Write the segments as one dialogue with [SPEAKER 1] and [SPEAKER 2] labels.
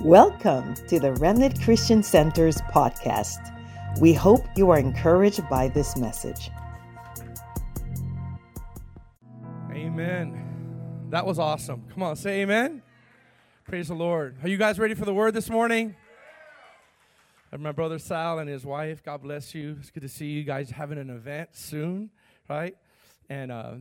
[SPEAKER 1] Welcome to the Remnant Christian Center's podcast. We hope you are encouraged by this message.
[SPEAKER 2] Amen. That was awesome. Come on, say amen. Praise the Lord. Are you guys ready for the word this morning? And my brother Sal and his wife, God bless you. It's good to see you guys having an event soon, right? And uh,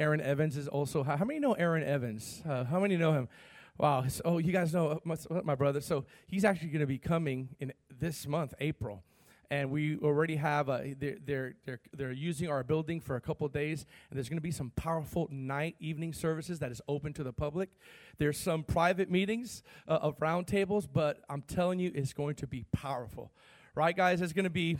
[SPEAKER 2] Aaron Evans is also. How many know Aaron Evans? Uh, how many know him? Wow. Oh, you guys know my, my brother. So he's actually going to be coming in this month, April. And we already have, a, they're, they're, they're, they're using our building for a couple days. And there's going to be some powerful night, evening services that is open to the public. There's some private meetings uh, of roundtables, but I'm telling you, it's going to be powerful. Right, guys? It's going to be.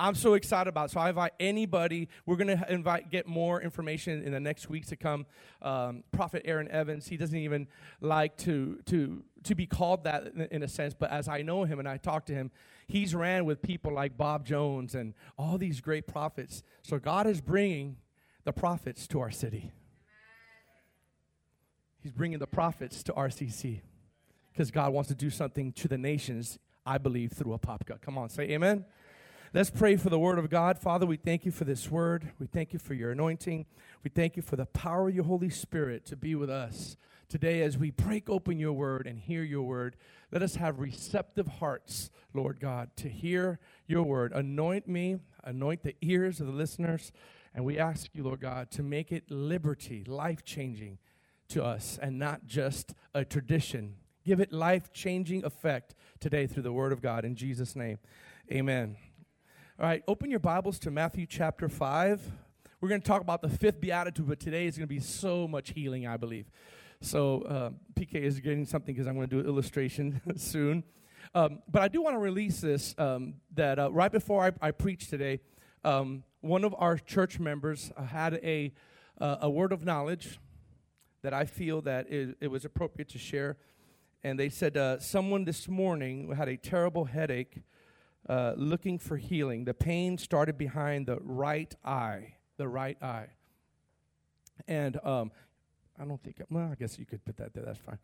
[SPEAKER 2] I'm so excited about. So I invite anybody. We're going to invite get more information in the next weeks to come. Um, Prophet Aaron Evans. He doesn't even like to to to be called that in, in a sense, but as I know him and I talk to him, he's ran with people like Bob Jones and all these great prophets. So God is bringing the prophets to our city. He's bringing the prophets to RCC because God wants to do something to the nations, I believe, through Apopka. Come on, say amen. Let's pray for the word of God. Father, we thank you for this word. We thank you for your anointing. We thank you for the power of your Holy Spirit to be with us today as we break open your word and hear your word. Let us have receptive hearts, Lord God, to hear your word. Anoint me, anoint the ears of the listeners, and we ask you, Lord God, to make it liberty, life changing to us, and not just a tradition. Give it life changing effect today through the word of God. In Jesus' name, amen. All right, open your Bibles to Matthew chapter 5. We're going to talk about the fifth beatitude, but today is going to be so much healing, I believe. So, uh, PK is getting something because I'm going to do an illustration soon. Um, but I do want to release this um, that uh, right before I, I preach today, um, one of our church members uh, had a, uh, a word of knowledge that I feel that it, it was appropriate to share. And they said, uh, Someone this morning had a terrible headache uh, looking for healing. The pain started behind the right eye, the right eye. And um, I don't think, well, I guess you could put that there. That's fine.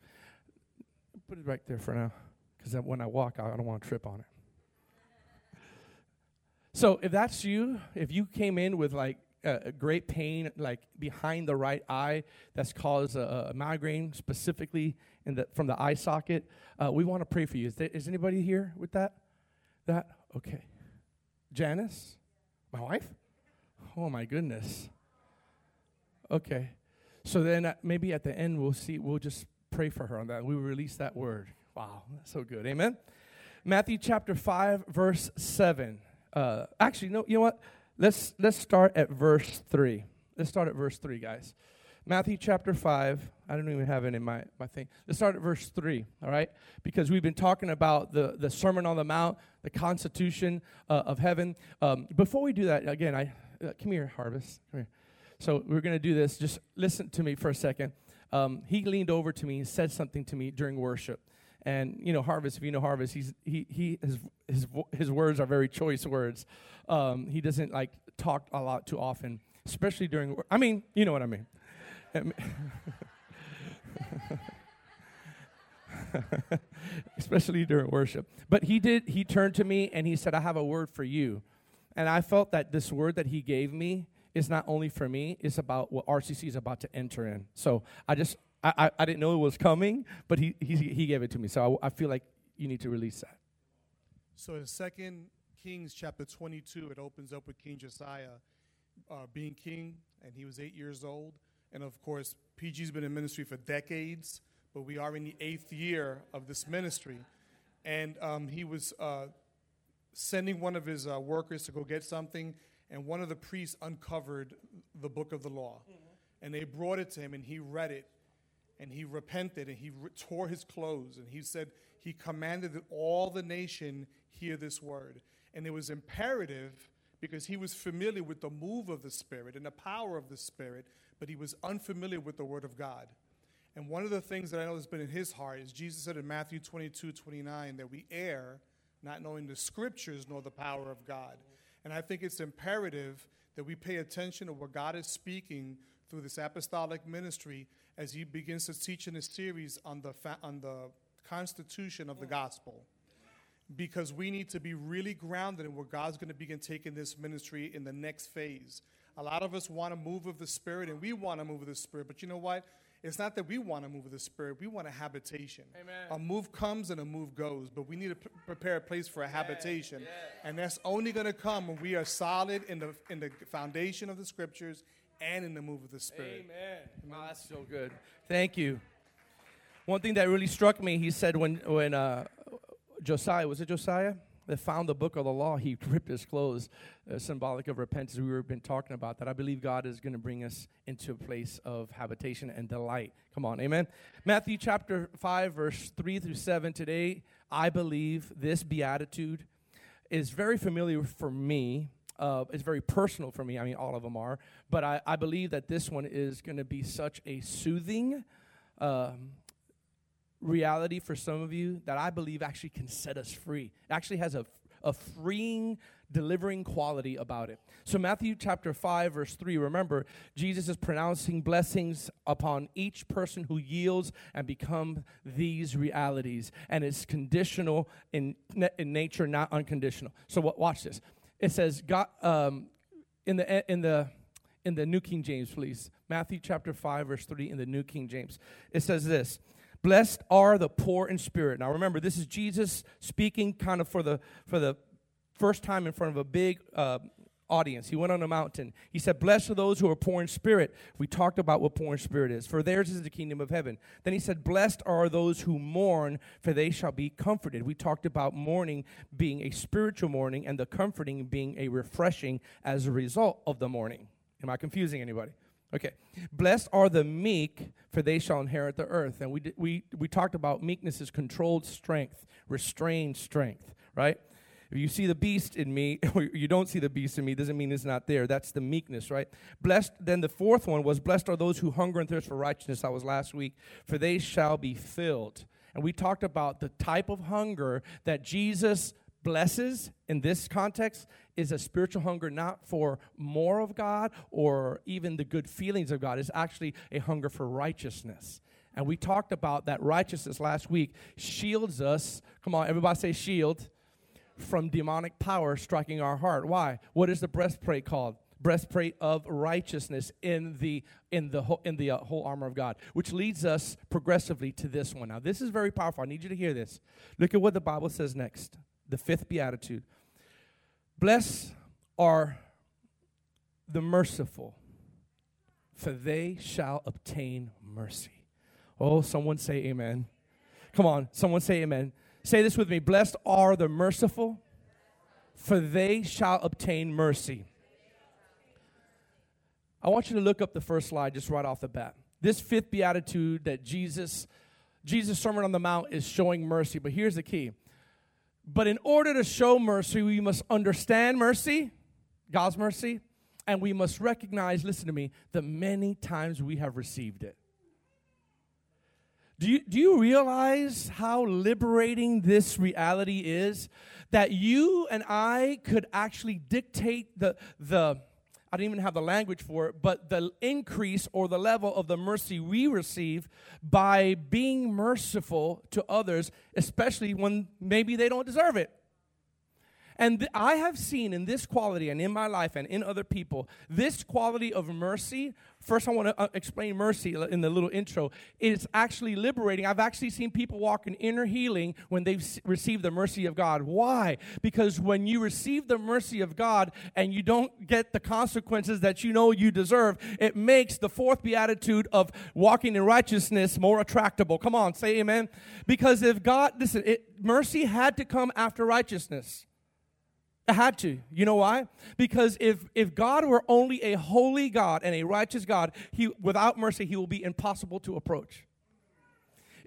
[SPEAKER 2] Put it right there for now, because when I walk, I don't want to trip on it. So if that's you, if you came in with like a, great pain, like behind the right eye, that's caused a, a migraine specifically in the, from the eye socket, uh, we want to pray for you. Is, there, is anybody here with that? That? Okay. Janice? My wife? Oh my goodness. Okay. So then uh, maybe at the end we'll see, we'll just pray for her on that. We release that word. Wow, that's so good. Amen. Matthew chapter 5, verse 7. Uh, actually, no, you know what? Let's let's start at verse 3. Let's start at verse 3, guys. Matthew chapter 5. I don't even have it in my, my thing. Let's start at verse 3, all right? Because we've been talking about the, the Sermon on the Mount, the constitution uh, of heaven. Um, before we do that, again, I uh, come here, Harvest. Come here. So we're going to do this. Just listen to me for a second. Um, he leaned over to me and said something to me during worship. And you know, Harvest. If you know Harvest, he's he he his his his words are very choice words. Um, he doesn't like talk a lot too often, especially during. I mean, you know what I mean. especially during worship. But he did, he turned to me and he said, I have a word for you. And I felt that this word that he gave me is not only for me, it's about what RCC is about to enter in. So I just, I, I, I didn't know it was coming, but he, he, he gave it to me. So I, I feel like you need to release that.
[SPEAKER 3] So in Second Kings chapter 22, it opens up with King Josiah uh, being king, and he was eight years old. And of course, PG's been in ministry for decades, but we are in the eighth year of this ministry. And um, he was uh, sending one of his uh, workers to go get something, and one of the priests uncovered the book of the law. Mm-hmm. And they brought it to him, and he read it, and he repented, and he re- tore his clothes, and he said, He commanded that all the nation hear this word. And it was imperative because he was familiar with the move of the Spirit and the power of the Spirit but he was unfamiliar with the Word of God. And one of the things that I know has been in his heart is Jesus said in Matthew 22 29 that we err not knowing the scriptures nor the power of God. And I think it's imperative that we pay attention to what God is speaking through this apostolic ministry as he begins to teach in a series on the, fa- on the constitution of the gospel because we need to be really grounded in where God's going to begin taking this ministry in the next phase. A lot of us want to move with the Spirit, and we want to move with the Spirit, but you know what? It's not that we want to move with the Spirit, we want a habitation.
[SPEAKER 2] Amen.
[SPEAKER 3] A move comes and a move goes, but we need to p- prepare a place for a habitation. And that's only going to come when we are solid in the, in the foundation of the Scriptures and in the move of the Spirit.
[SPEAKER 2] Amen. Wow, that's so good. Thank you. One thing that really struck me, he said when when uh, Josiah was it Josiah that found the book of the law, he ripped his clothes, uh, symbolic of repentance. We've been talking about that. I believe God is going to bring us into a place of habitation and delight. Come on, Amen. Matthew chapter five, verse three through seven. Today, I believe this beatitude is very familiar for me. Uh, it's very personal for me. I mean, all of them are. But I, I believe that this one is going to be such a soothing um, reality for some of you that I believe actually can set us free. It actually has a, a freeing, delivering quality about it. So, Matthew chapter 5, verse 3, remember, Jesus is pronouncing blessings upon each person who yields and become these realities. And it's conditional in, in nature, not unconditional. So, watch this. It says, God, um, in the, in the, in the New King James, please. Matthew chapter 5, verse 3 in the New King James. It says this Blessed are the poor in spirit. Now remember, this is Jesus speaking kind of for the for the first time in front of a big uh, audience. He went on a mountain. He said, Blessed are those who are poor in spirit. We talked about what poor in spirit is, for theirs is the kingdom of heaven. Then he said, Blessed are those who mourn, for they shall be comforted. We talked about mourning being a spiritual mourning and the comforting being a refreshing as a result of the mourning. Am I confusing anybody? Okay. Blessed are the meek, for they shall inherit the earth. And we, we, we talked about meekness is controlled strength, restrained strength, right? If you see the beast in me, or you don't see the beast in me, doesn't mean it's not there. That's the meekness, right? Blessed, then the fourth one was, Blessed are those who hunger and thirst for righteousness. That was last week, for they shall be filled. And we talked about the type of hunger that Jesus blesses in this context is a spiritual hunger not for more of God or even the good feelings of God. It's actually a hunger for righteousness. And we talked about that righteousness last week shields us. Come on, everybody say shield from demonic power striking our heart. Why? What is the breastplate called? breastplate of righteousness in the in the whole, in the uh, whole armor of God, which leads us progressively to this one. Now, this is very powerful. I need you to hear this. Look at what the Bible says next the fifth beatitude. Blessed are the merciful, for they shall obtain mercy. Oh, someone say amen. Come on, someone say amen. Say this with me Blessed are the merciful, for they shall obtain mercy. I want you to look up the first slide just right off the bat. This fifth beatitude that Jesus, Jesus' Sermon on the Mount is showing mercy, but here's the key but in order to show mercy, we must understand mercy, God's mercy, and we must recognize, listen to me, the many times we have received it. Do you, do you realize how liberating this reality is? That you and I could actually dictate the, the, I don't even have the language for it, but the increase or the level of the mercy we receive by being merciful to others, especially when maybe they don't deserve it. And th- I have seen in this quality and in my life and in other people, this quality of mercy. First, I want to uh, explain mercy in the little intro. It's actually liberating. I've actually seen people walk in inner healing when they've s- received the mercy of God. Why? Because when you receive the mercy of God and you don't get the consequences that you know you deserve, it makes the fourth beatitude of walking in righteousness more attractable. Come on, say amen. Because if God, listen, it, mercy had to come after righteousness. Had to. You know why? Because if if God were only a holy God and a righteous God, he without mercy he will be impossible to approach.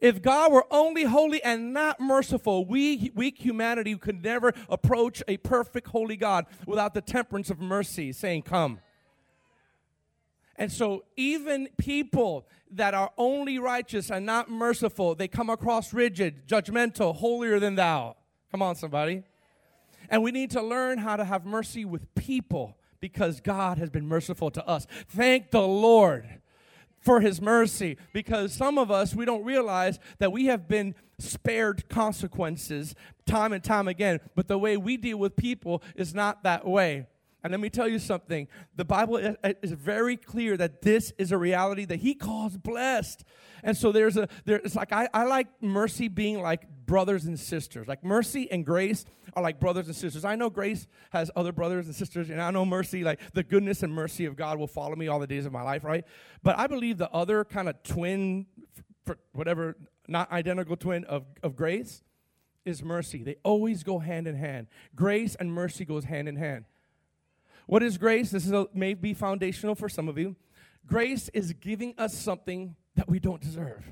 [SPEAKER 2] If God were only holy and not merciful, we weak humanity could never approach a perfect holy God without the temperance of mercy saying, "Come." And so even people that are only righteous and not merciful, they come across rigid, judgmental, holier than thou. Come on somebody. And we need to learn how to have mercy with people because God has been merciful to us. Thank the Lord. for his mercy because some of us we don't realize that we have been spared consequences time and time again but the way we deal with people is not that way and let me tell you something the bible is very clear that this is a reality that he calls blessed and so there's a there it's like I, I like mercy being like brothers and sisters like mercy and grace are like brothers and sisters i know grace has other brothers and sisters and i know mercy like the goodness and mercy of god will follow me all the days of my life right but i believe the other kind of twin whatever not identical twin of, of grace is mercy they always go hand in hand grace and mercy goes hand in hand what is grace? This is a, may be foundational for some of you. Grace is giving us something that we don't deserve.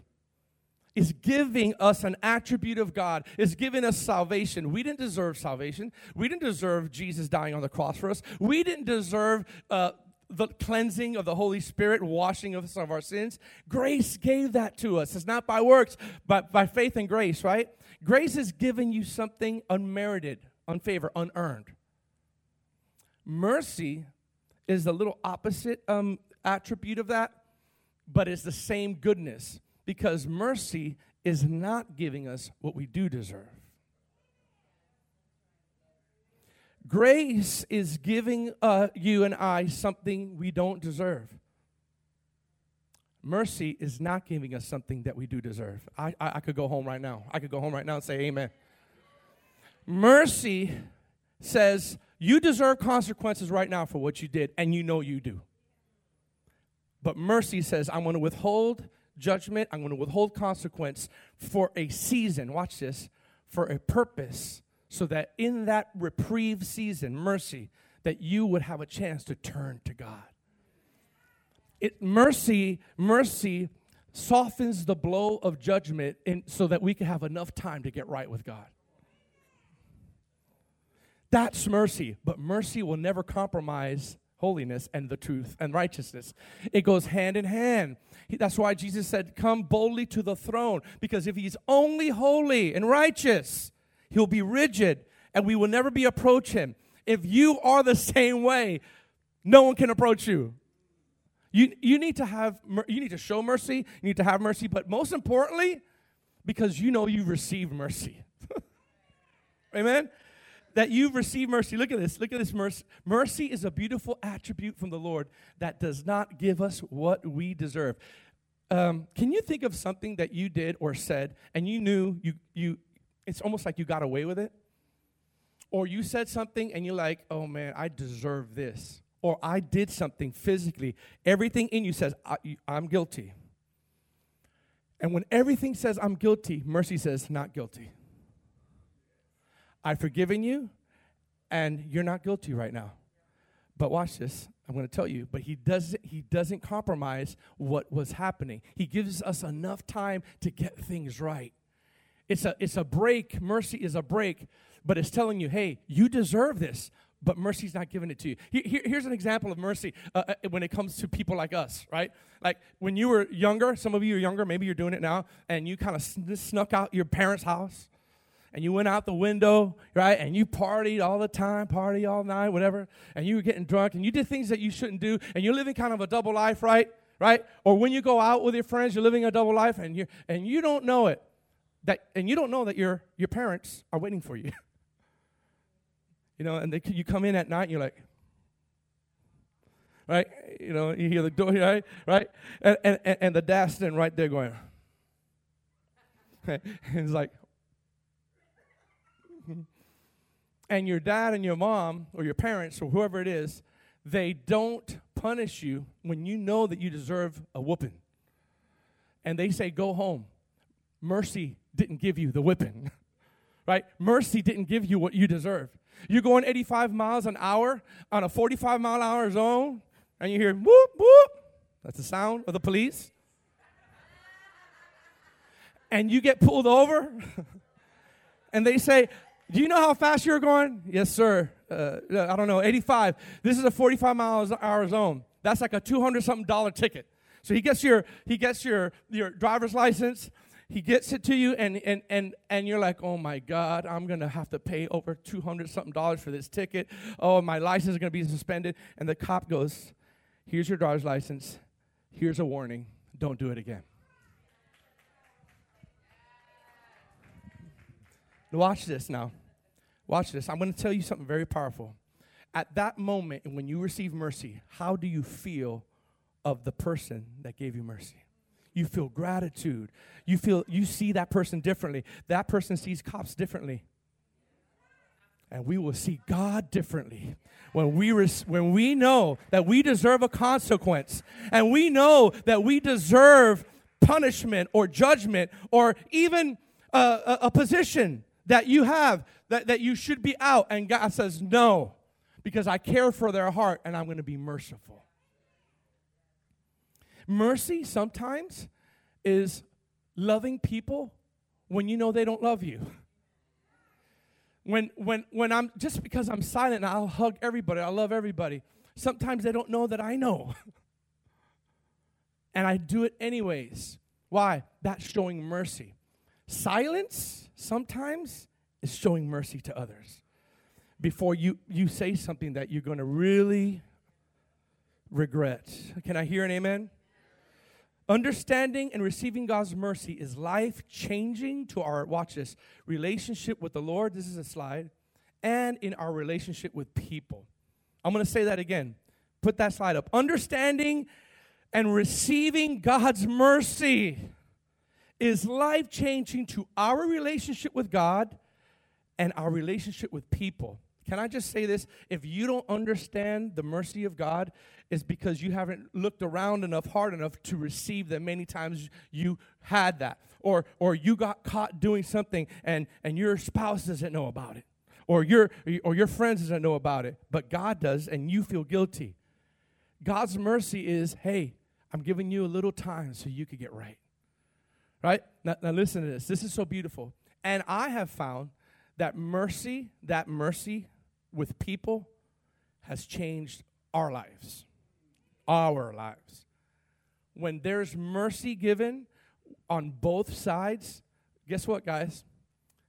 [SPEAKER 2] Is giving us an attribute of God, is giving us salvation. We didn't deserve salvation. We didn't deserve Jesus dying on the cross for us. We didn't deserve uh, the cleansing of the Holy Spirit, washing of us of our sins. Grace gave that to us. It's not by works, but by faith and grace, right? Grace is giving you something unmerited, unfavored, unearned. Mercy is the little opposite um, attribute of that, but it's the same goodness because mercy is not giving us what we do deserve. Grace is giving uh, you and I something we don't deserve. Mercy is not giving us something that we do deserve. I, I, I could go home right now. I could go home right now and say, Amen. Mercy says, you deserve consequences right now for what you did, and you know you do. But mercy says, I'm going to withhold judgment, I'm going to withhold consequence for a season. Watch this for a purpose, so that in that reprieve season, mercy, that you would have a chance to turn to God. It mercy, mercy softens the blow of judgment in, so that we can have enough time to get right with God. That's mercy. But mercy will never compromise holiness and the truth and righteousness. It goes hand in hand. That's why Jesus said, Come boldly to the throne, because if he's only holy and righteous, he'll be rigid and we will never be approach him. If you are the same way, no one can approach you. You, you need to have you need to show mercy, you need to have mercy, but most importantly, because you know you've received mercy. Amen that you've received mercy. Look at this. Look at this mercy. Mercy is a beautiful attribute from the Lord that does not give us what we deserve. Um, can you think of something that you did or said and you knew you, you it's almost like you got away with it? Or you said something and you're like, oh man, I deserve this. Or I did something physically. Everything in you says, I'm guilty. And when everything says I'm guilty, mercy says, not guilty. I've forgiven you, and you're not guilty right now. But watch this. I'm going to tell you, but he doesn't he doesn't compromise what was happening. He gives us enough time to get things right. It's a it's a break. Mercy is a break, but it's telling you, "Hey, you deserve this." But mercy's not giving it to you. Here, here's an example of mercy uh, uh, when it comes to people like us, right? Like when you were younger, some of you are younger, maybe you're doing it now, and you kind of snuck out your parents' house, and you went out the window, right? And you partied all the time, party all night, whatever, and you were getting drunk and you did things that you shouldn't do, and you're living kind of a double life, right? Right? Or when you go out with your friends, you're living a double life and you and you don't know it. That and you don't know that your your parents are waiting for you. you know, and they, you come in at night and you're like, right? You know, you hear the door, right? Right? And and, and the dad's sitting right there going, and it's like, and your dad and your mom or your parents or whoever it is, they don't punish you when you know that you deserve a whooping. And they say, go home. Mercy didn't give you the whipping, right? Mercy didn't give you what you deserve. You're going 85 miles an hour on a 45 mile an hour zone, and you hear whoop, whoop. That's the sound of the police. and you get pulled over, and they say, do you know how fast you're going? Yes, sir. Uh, I don't know, 85. This is a 45 miles an hour zone. That's like a 200 something dollar ticket. So he gets your he gets your your driver's license. He gets it to you, and and and and you're like, oh my God, I'm gonna have to pay over 200 something dollars for this ticket. Oh, my license is gonna be suspended. And the cop goes, here's your driver's license. Here's a warning. don't do it again. Watch this now. Watch this. I'm going to tell you something very powerful. At that moment, when you receive mercy, how do you feel of the person that gave you mercy? You feel gratitude. You feel you see that person differently. That person sees cops differently. And we will see God differently when we, res- when we know that we deserve a consequence and we know that we deserve punishment or judgment or even a, a, a position that you have that, that you should be out. And God says, No, because I care for their heart and I'm going to be merciful. Mercy sometimes is loving people when you know they don't love you. When, when, when I'm just because I'm silent, I'll hug everybody, I love everybody. Sometimes they don't know that I know. and I do it anyways. Why? That's showing mercy. Silence sometimes is showing mercy to others before you, you say something that you're going to really regret. Can I hear an amen? Understanding and receiving God's mercy is life changing to our, watch this, relationship with the Lord. This is a slide. And in our relationship with people. I'm going to say that again. Put that slide up. Understanding and receiving God's mercy is life changing to our relationship with God and our relationship with people. Can I just say this? If you don't understand the mercy of God, it's because you haven't looked around enough hard enough to receive that many times you had that. Or or you got caught doing something and, and your spouse doesn't know about it. Or your or your friends doesn't know about it, but God does, and you feel guilty. God's mercy is, hey, I'm giving you a little time so you could get right. Right? Now, now listen to this. This is so beautiful. And I have found that mercy, that mercy with people has changed our lives. Our lives. When there's mercy given on both sides, guess what, guys?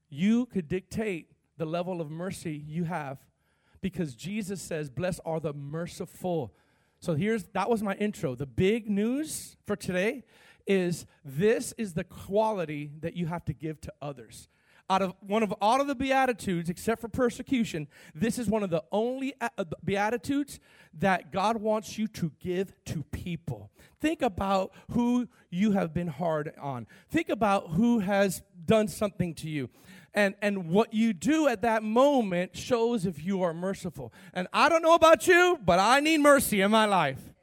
[SPEAKER 2] You could dictate the level of mercy you have because Jesus says, Blessed are the merciful. So here's that was my intro. The big news for today is this is the quality that you have to give to others. Out of one of all of the beatitudes except for persecution this is one of the only uh, beatitudes that god wants you to give to people. Think about who you have been hard on. Think about who has done something to you. And and what you do at that moment shows if you are merciful. And i don't know about you but i need mercy in my life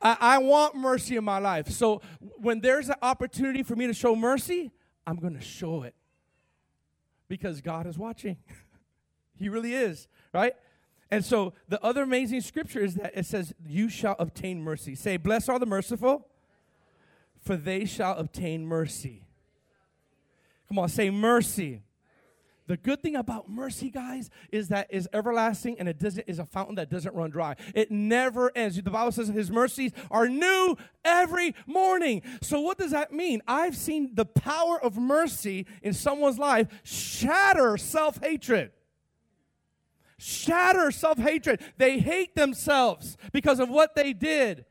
[SPEAKER 2] I, I want mercy in my life so when there's an opportunity for me to show mercy i'm going to show it because God is watching. he really is, right? And so the other amazing scripture is that it says, You shall obtain mercy. Say, Blessed are the merciful, for they shall obtain mercy. Come on, say mercy. The good thing about mercy, guys, is that is everlasting and it doesn't is a fountain that doesn't run dry. It never ends. The Bible says his mercies are new every morning. So what does that mean? I've seen the power of mercy in someone's life shatter self-hatred. Shatter self-hatred. They hate themselves because of what they did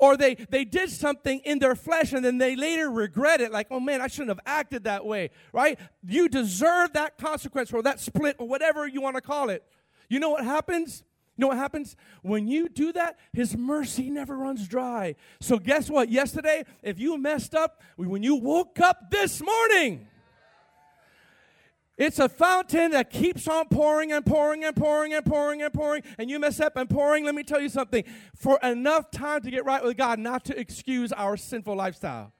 [SPEAKER 2] or they, they did something in their flesh and then they later regret it like oh man i shouldn't have acted that way right? You deserve that consequence or that split or whatever you want to call it. You know what happens? You know what happens? When you do that his mercy never runs dry. So guess what? Yesterday if you messed up when you woke up this morning it's a fountain that keeps on pouring and pouring and pouring and pouring and pouring, and you mess up and pouring. Let me tell you something for enough time to get right with God, not to excuse our sinful lifestyle.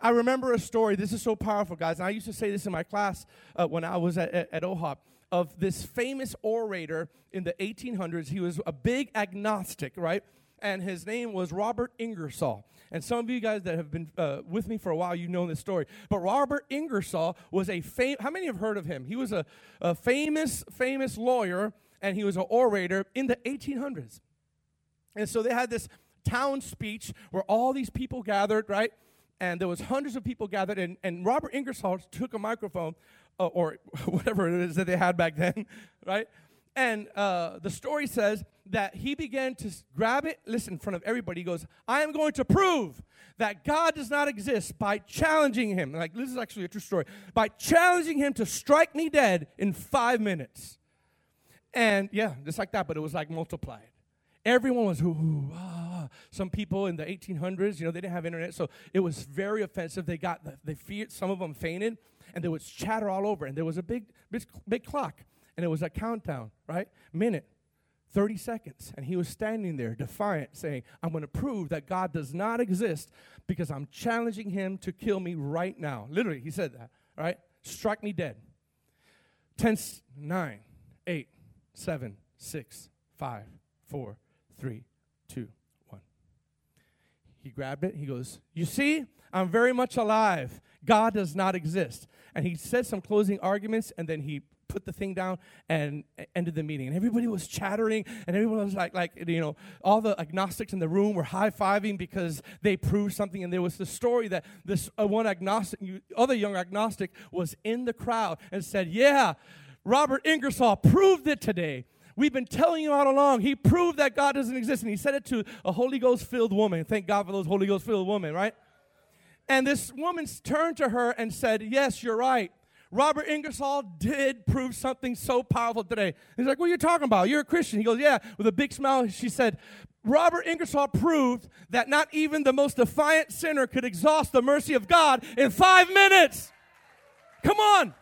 [SPEAKER 2] I remember a story. This is so powerful, guys. And I used to say this in my class uh, when I was at, at, at IHOP of this famous orator in the 1800s. He was a big agnostic, right? And his name was Robert Ingersoll. And some of you guys that have been uh, with me for a while, you know this story. But Robert Ingersoll was a fam- how many have heard of him? He was a, a famous, famous lawyer, and he was an orator in the 1800s. And so they had this town speech where all these people gathered, right? And there was hundreds of people gathered, and, and Robert Ingersoll took a microphone, uh, or whatever it is that they had back then, right? And uh, the story says that he began to grab it, listen, in front of everybody. He goes, I am going to prove that God does not exist by challenging him. Like, this is actually a true story. By challenging him to strike me dead in five minutes. And yeah, just like that, but it was like multiplied. Everyone was, ooh, ooh ah. Some people in the 1800s, you know, they didn't have internet, so it was very offensive. They got, they feared, some of them fainted, and there was chatter all over, and there was a big, big, big clock, and it was a countdown, right? Minute, 30 seconds. And he was standing there, defiant, saying, I'm going to prove that God does not exist because I'm challenging him to kill me right now. Literally, he said that, right? Strike me dead. 10, 9, 8, 7, 6, 5, 4, three, two, one. He grabbed it. He goes, You see, I'm very much alive. God does not exist. And he said some closing arguments, and then he put the thing down and ended the meeting. And everybody was chattering, and everyone was like, like you know, all the agnostics in the room were high fiving because they proved something. And there was the story that this uh, one agnostic, other young agnostic, was in the crowd and said, "Yeah, Robert Ingersoll proved it today." We've been telling you all along. He proved that God doesn't exist. And he said it to a Holy Ghost filled woman. Thank God for those Holy Ghost filled women, right? And this woman turned to her and said, Yes, you're right. Robert Ingersoll did prove something so powerful today. He's like, What are you talking about? You're a Christian. He goes, Yeah. With a big smile, she said, Robert Ingersoll proved that not even the most defiant sinner could exhaust the mercy of God in five minutes. Come on.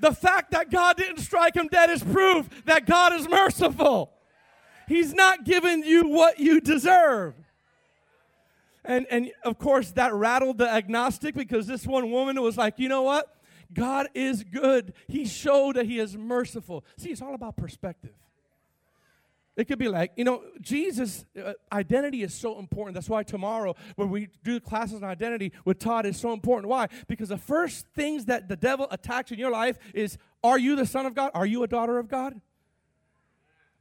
[SPEAKER 2] The fact that God didn't strike him dead is proof that God is merciful. He's not giving you what you deserve. And, and of course, that rattled the agnostic because this one woman was like, you know what? God is good. He showed that He is merciful. See, it's all about perspective. It could be like, you know, Jesus' uh, identity is so important. That's why tomorrow, when we do classes on identity with Todd, is so important. Why? Because the first things that the devil attacks in your life is Are you the Son of God? Are you a daughter of God?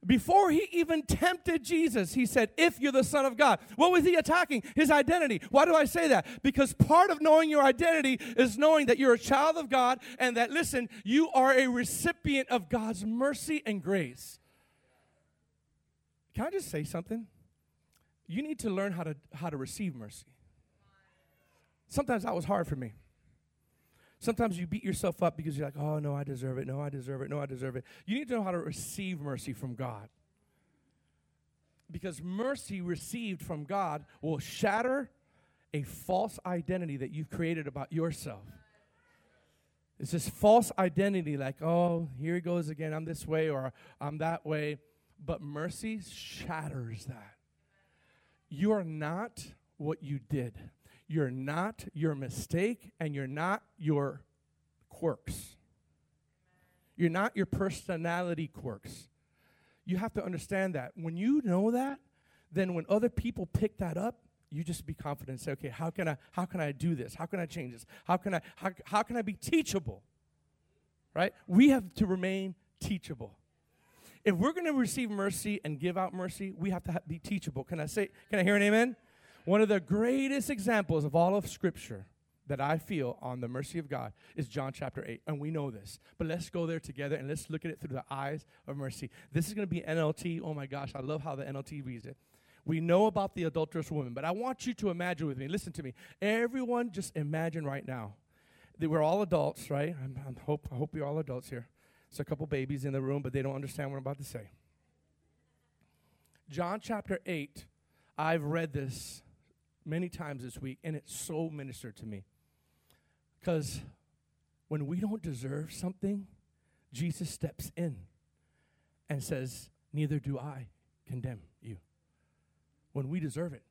[SPEAKER 2] Before he even tempted Jesus, he said, If you're the Son of God. What was he attacking? His identity. Why do I say that? Because part of knowing your identity is knowing that you're a child of God and that, listen, you are a recipient of God's mercy and grace. Can I just say something? You need to learn how to, how to receive mercy. Sometimes that was hard for me. Sometimes you beat yourself up because you're like, oh, no, I deserve it. No, I deserve it. No, I deserve it. You need to know how to receive mercy from God. Because mercy received from God will shatter a false identity that you've created about yourself. It's this false identity like, oh, here he goes again. I'm this way or I'm that way. But mercy shatters that. You are not what you did. You're not your mistake, and you're not your quirks. You're not your personality quirks. You have to understand that. When you know that, then when other people pick that up, you just be confident and say, okay, how can I how can I do this? How can I change this? How can I how, how can I be teachable? Right? We have to remain teachable if we're going to receive mercy and give out mercy, we have to ha- be teachable. Can I say, can I hear an amen? One of the greatest examples of all of Scripture that I feel on the mercy of God is John chapter 8. And we know this. But let's go there together and let's look at it through the eyes of mercy. This is going to be NLT. Oh my gosh, I love how the NLT reads it. We know about the adulterous woman, but I want you to imagine with me. Listen to me. Everyone, just imagine right now that we're all adults, right? I'm, I'm hope, I hope we're all adults here. There's a couple babies in the room, but they don't understand what I'm about to say. John chapter 8, I've read this many times this week, and it's so ministered to me. Because when we don't deserve something, Jesus steps in and says, Neither do I condemn you. When we deserve it.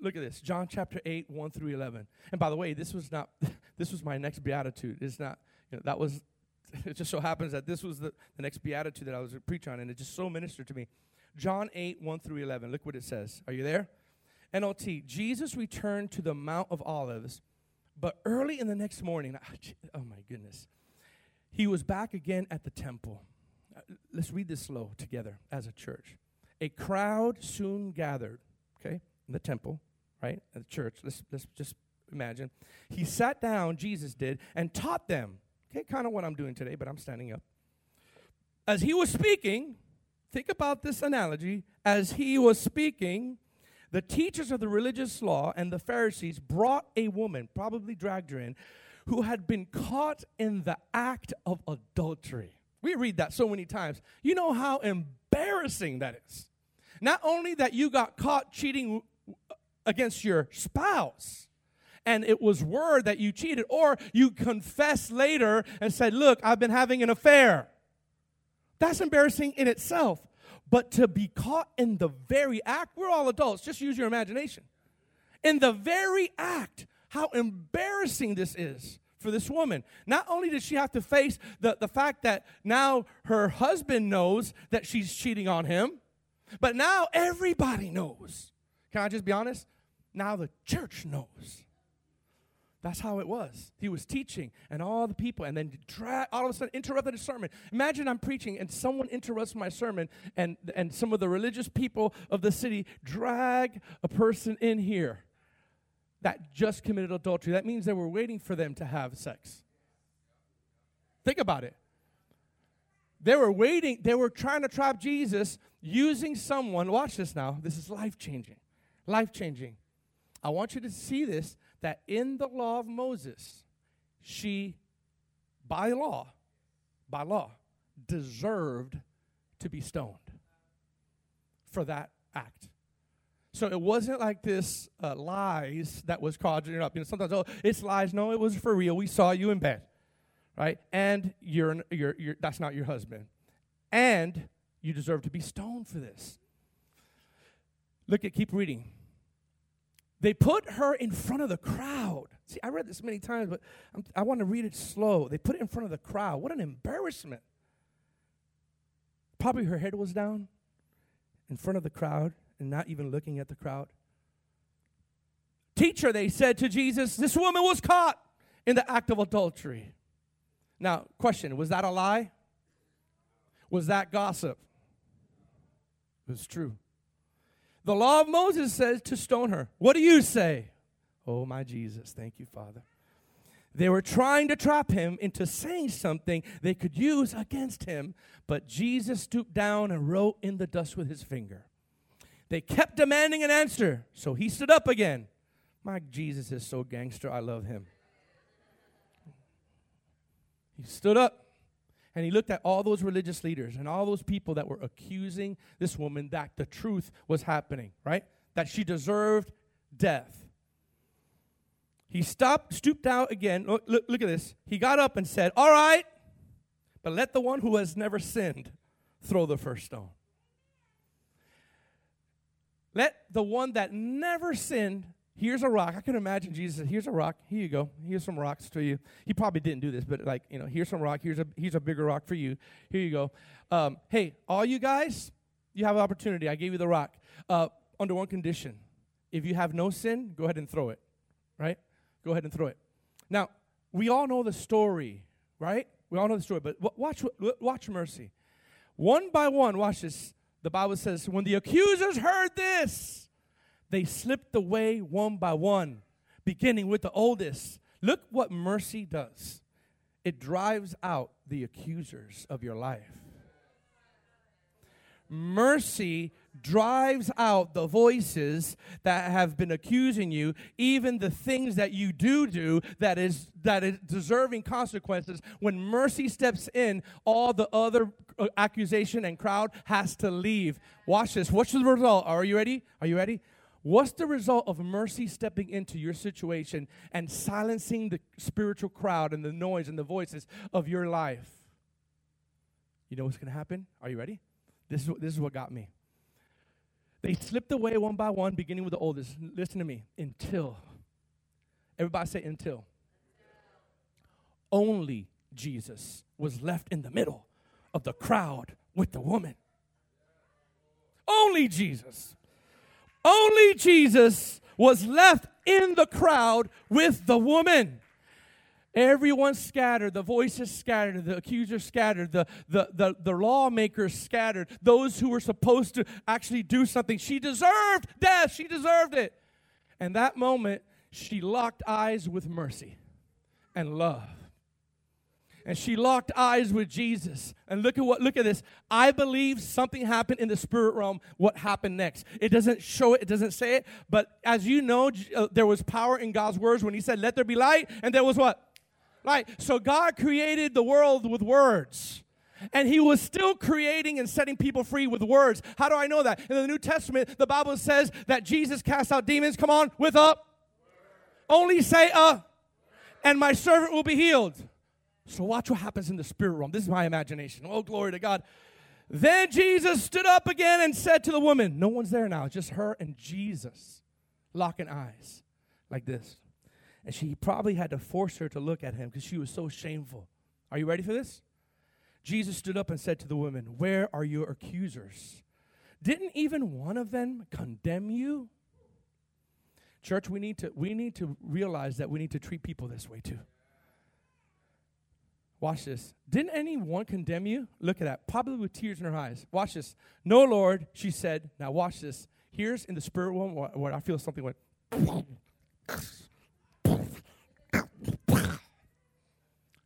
[SPEAKER 2] Look at this John chapter 8, 1 through 11. And by the way, this was not, this was my next beatitude. It's not, you know, that was it just so happens that this was the, the next beatitude that I was to preach on, and it just so ministered to me. John 8, 1 through 11. Look what it says. Are you there? NLT. Jesus returned to the Mount of Olives, but early in the next morning, oh my goodness, he was back again at the temple. Uh, let's read this slow together as a church. A crowd soon gathered, okay, in the temple, right, at the church. Let's, let's just imagine. He sat down, Jesus did, and taught them Okay, kind of what I'm doing today, but I'm standing up. as he was speaking, think about this analogy. As he was speaking, the teachers of the religious law and the Pharisees brought a woman, probably dragged her in, who had been caught in the act of adultery. We read that so many times. You know how embarrassing that is. Not only that you got caught cheating against your spouse, and it was word that you cheated, or you confessed later and said, Look, I've been having an affair. That's embarrassing in itself. But to be caught in the very act, we're all adults, just use your imagination. In the very act, how embarrassing this is for this woman. Not only does she have to face the, the fact that now her husband knows that she's cheating on him, but now everybody knows. Can I just be honest? Now the church knows. That's how it was. He was teaching, and all the people, and then dra- all of a sudden interrupted his sermon. Imagine I'm preaching, and someone interrupts my sermon, and, and some of the religious people of the city drag a person in here that just committed adultery. That means they were waiting for them to have sex. Think about it. They were waiting, they were trying to trap Jesus using someone. Watch this now. This is life changing. Life changing. I want you to see this that in the law of Moses, she, by law, by law, deserved to be stoned for that act. So it wasn't like this uh, lies that was conjured up. You know, sometimes oh, it's lies. No, it was for real. We saw you in bed, right? And you're, you're, you're that's not your husband, and you deserve to be stoned for this. Look at keep reading. They put her in front of the crowd. See, I read this many times, but I'm, i want to read it slow. They put it in front of the crowd. What an embarrassment. Probably her head was down in front of the crowd and not even looking at the crowd. Teacher, they said to Jesus, this woman was caught in the act of adultery. Now, question was that a lie? Was that gossip? It was true. The law of Moses says to stone her. What do you say? Oh, my Jesus. Thank you, Father. They were trying to trap him into saying something they could use against him, but Jesus stooped down and wrote in the dust with his finger. They kept demanding an answer, so he stood up again. My Jesus is so gangster, I love him. He stood up and he looked at all those religious leaders and all those people that were accusing this woman that the truth was happening, right? That she deserved death. He stopped, stooped out again. Look, look, look, at this. He got up and said, All right, but let the one who has never sinned throw the first stone. Let the one that never sinned Here's a rock. I can imagine Jesus said, Here's a rock. Here you go. Here's some rocks to you. He probably didn't do this, but like, you know, here's some rock. Here's a here's a bigger rock for you. Here you go. Um, hey, all you guys, you have an opportunity. I gave you the rock. Uh, under one condition. If you have no sin, go ahead and throw it. Right? Go ahead and throw it. Now, we all know the story, right? We all know the story, but watch watch mercy. One by one, watch this. The Bible says, when the accusers heard this, they slipped away one by one, beginning with the oldest. Look what mercy does it drives out the accusers of your life. Mercy drives out the voices that have been accusing you, even the things that you do do that is that is deserving consequences. When mercy steps in, all the other accusation and crowd has to leave. Watch this. What's the result? Are you ready? Are you ready? What's the result of mercy stepping into your situation and silencing the spiritual crowd and the noise and the voices of your life? You know what's going to happen? Are you ready? This is, what, this is what got me. They slipped away one by one, beginning with the oldest. Listen to me. Until, everybody say until. Only Jesus was left in the middle of the crowd with the woman. Only Jesus. Only Jesus was left in the crowd with the woman. Everyone scattered, the voices scattered, the accusers scattered, the, the, the, the lawmakers scattered, those who were supposed to actually do something. She deserved death, she deserved it. And that moment, she locked eyes with mercy and love. And she locked eyes with Jesus. And look at what look at this. I believe something happened in the spirit realm. What happened next? It doesn't show it, it doesn't say it, but as you know, uh, there was power in God's words when he said let there be light and there was what? Light. So God created the world with words. And he was still creating and setting people free with words. How do I know that? In the New Testament, the Bible says that Jesus cast out demons. Come on, with a. Only say a. And my servant will be healed. So watch what happens in the spirit realm. This is my imagination. Oh, glory to God. Then Jesus stood up again and said to the woman, No one's there now, just her and Jesus locking eyes like this. And she probably had to force her to look at him because she was so shameful. Are you ready for this? Jesus stood up and said to the woman, Where are your accusers? Didn't even one of them condemn you? Church, we need to, we need to realize that we need to treat people this way too. Watch this. Didn't anyone condemn you? Look at that. Probably with tears in her eyes. Watch this. No, Lord, she said. Now, watch this. Here's in the spirit realm where I feel something went.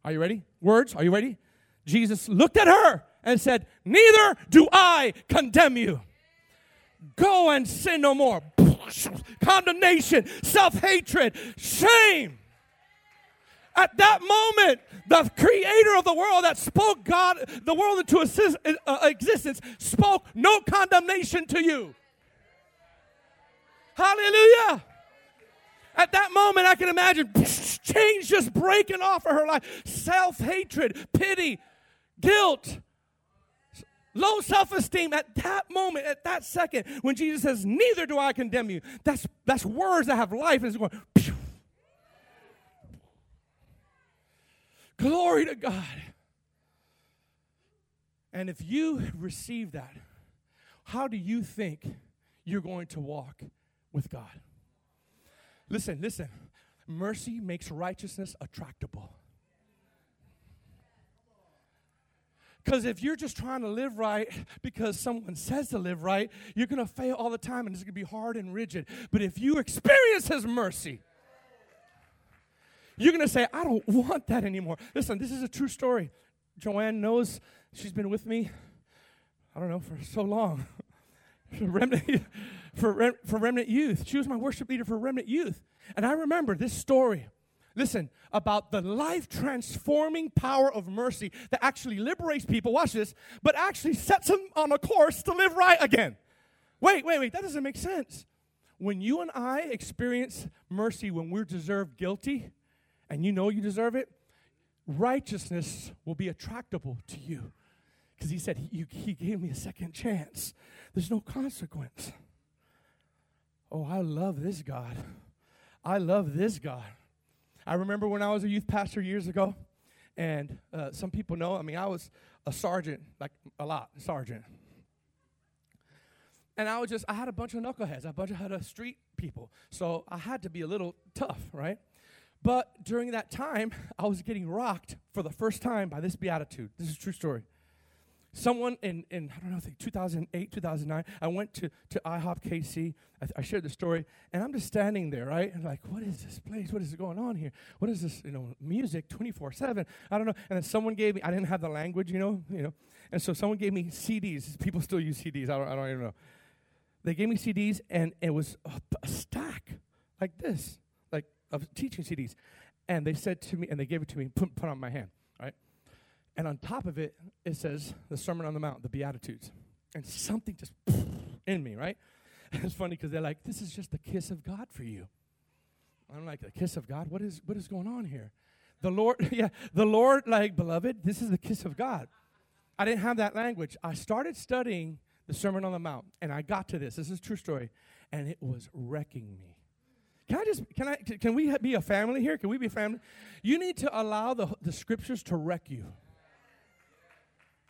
[SPEAKER 2] Are you ready? Words, are you ready? Jesus looked at her and said, Neither do I condemn you. Go and sin no more. Condemnation, self hatred, shame. At that moment, the creator of the world that spoke God, the world into assist, uh, existence, spoke no condemnation to you. Hallelujah. At that moment, I can imagine change just breaking off of her life. Self hatred, pity, guilt, low self esteem. At that moment, at that second, when Jesus says, Neither do I condemn you, that's, that's words that have life. And it's going. Glory to God. And if you receive that, how do you think you're going to walk with God? Listen, listen. Mercy makes righteousness attractable. Because if you're just trying to live right because someone says to live right, you're going to fail all the time and it's going to be hard and rigid. But if you experience His mercy, you're going to say, I don't want that anymore. Listen, this is a true story. Joanne knows she's been with me, I don't know, for so long. for, remnant, for, for Remnant Youth. She was my worship leader for Remnant Youth. And I remember this story. Listen, about the life transforming power of mercy that actually liberates people, watch this, but actually sets them on a course to live right again. Wait, wait, wait, that doesn't make sense. When you and I experience mercy when we're deserved guilty, and you know you deserve it, righteousness will be attractable to you. Because he said, he, he gave me a second chance. There's no consequence. Oh, I love this God. I love this God. I remember when I was a youth pastor years ago, and uh, some people know, I mean, I was a sergeant, like a lot, sergeant. And I was just, I had a bunch of knuckleheads, a bunch of had street people. So I had to be a little tough, right? But during that time, I was getting rocked for the first time by this beatitude. This is a true story. Someone in, in I don't know, I think 2008, 2009, I went to, to IHOP KC. I, I shared the story, and I'm just standing there, right? And like, what is this place? What is going on here? What is this, you know, music 24 7? I don't know. And then someone gave me, I didn't have the language, you know, you know. And so someone gave me CDs. People still use CDs. I don't, I don't even know. They gave me CDs, and it was a, a stack like this, of teaching CDs. And they said to me, and they gave it to me, put, put on my hand, right? And on top of it, it says the Sermon on the Mount, the Beatitudes. And something just in me, right? it's funny because they're like, this is just the kiss of God for you. I'm like, the kiss of God? What is, what is going on here? The Lord, yeah, the Lord, like, beloved, this is the kiss of God. I didn't have that language. I started studying the Sermon on the Mount, and I got to this. This is true story, and it was wrecking me. Can I just, can I, can we be a family here? Can we be a family? You need to allow the, the scriptures to wreck you.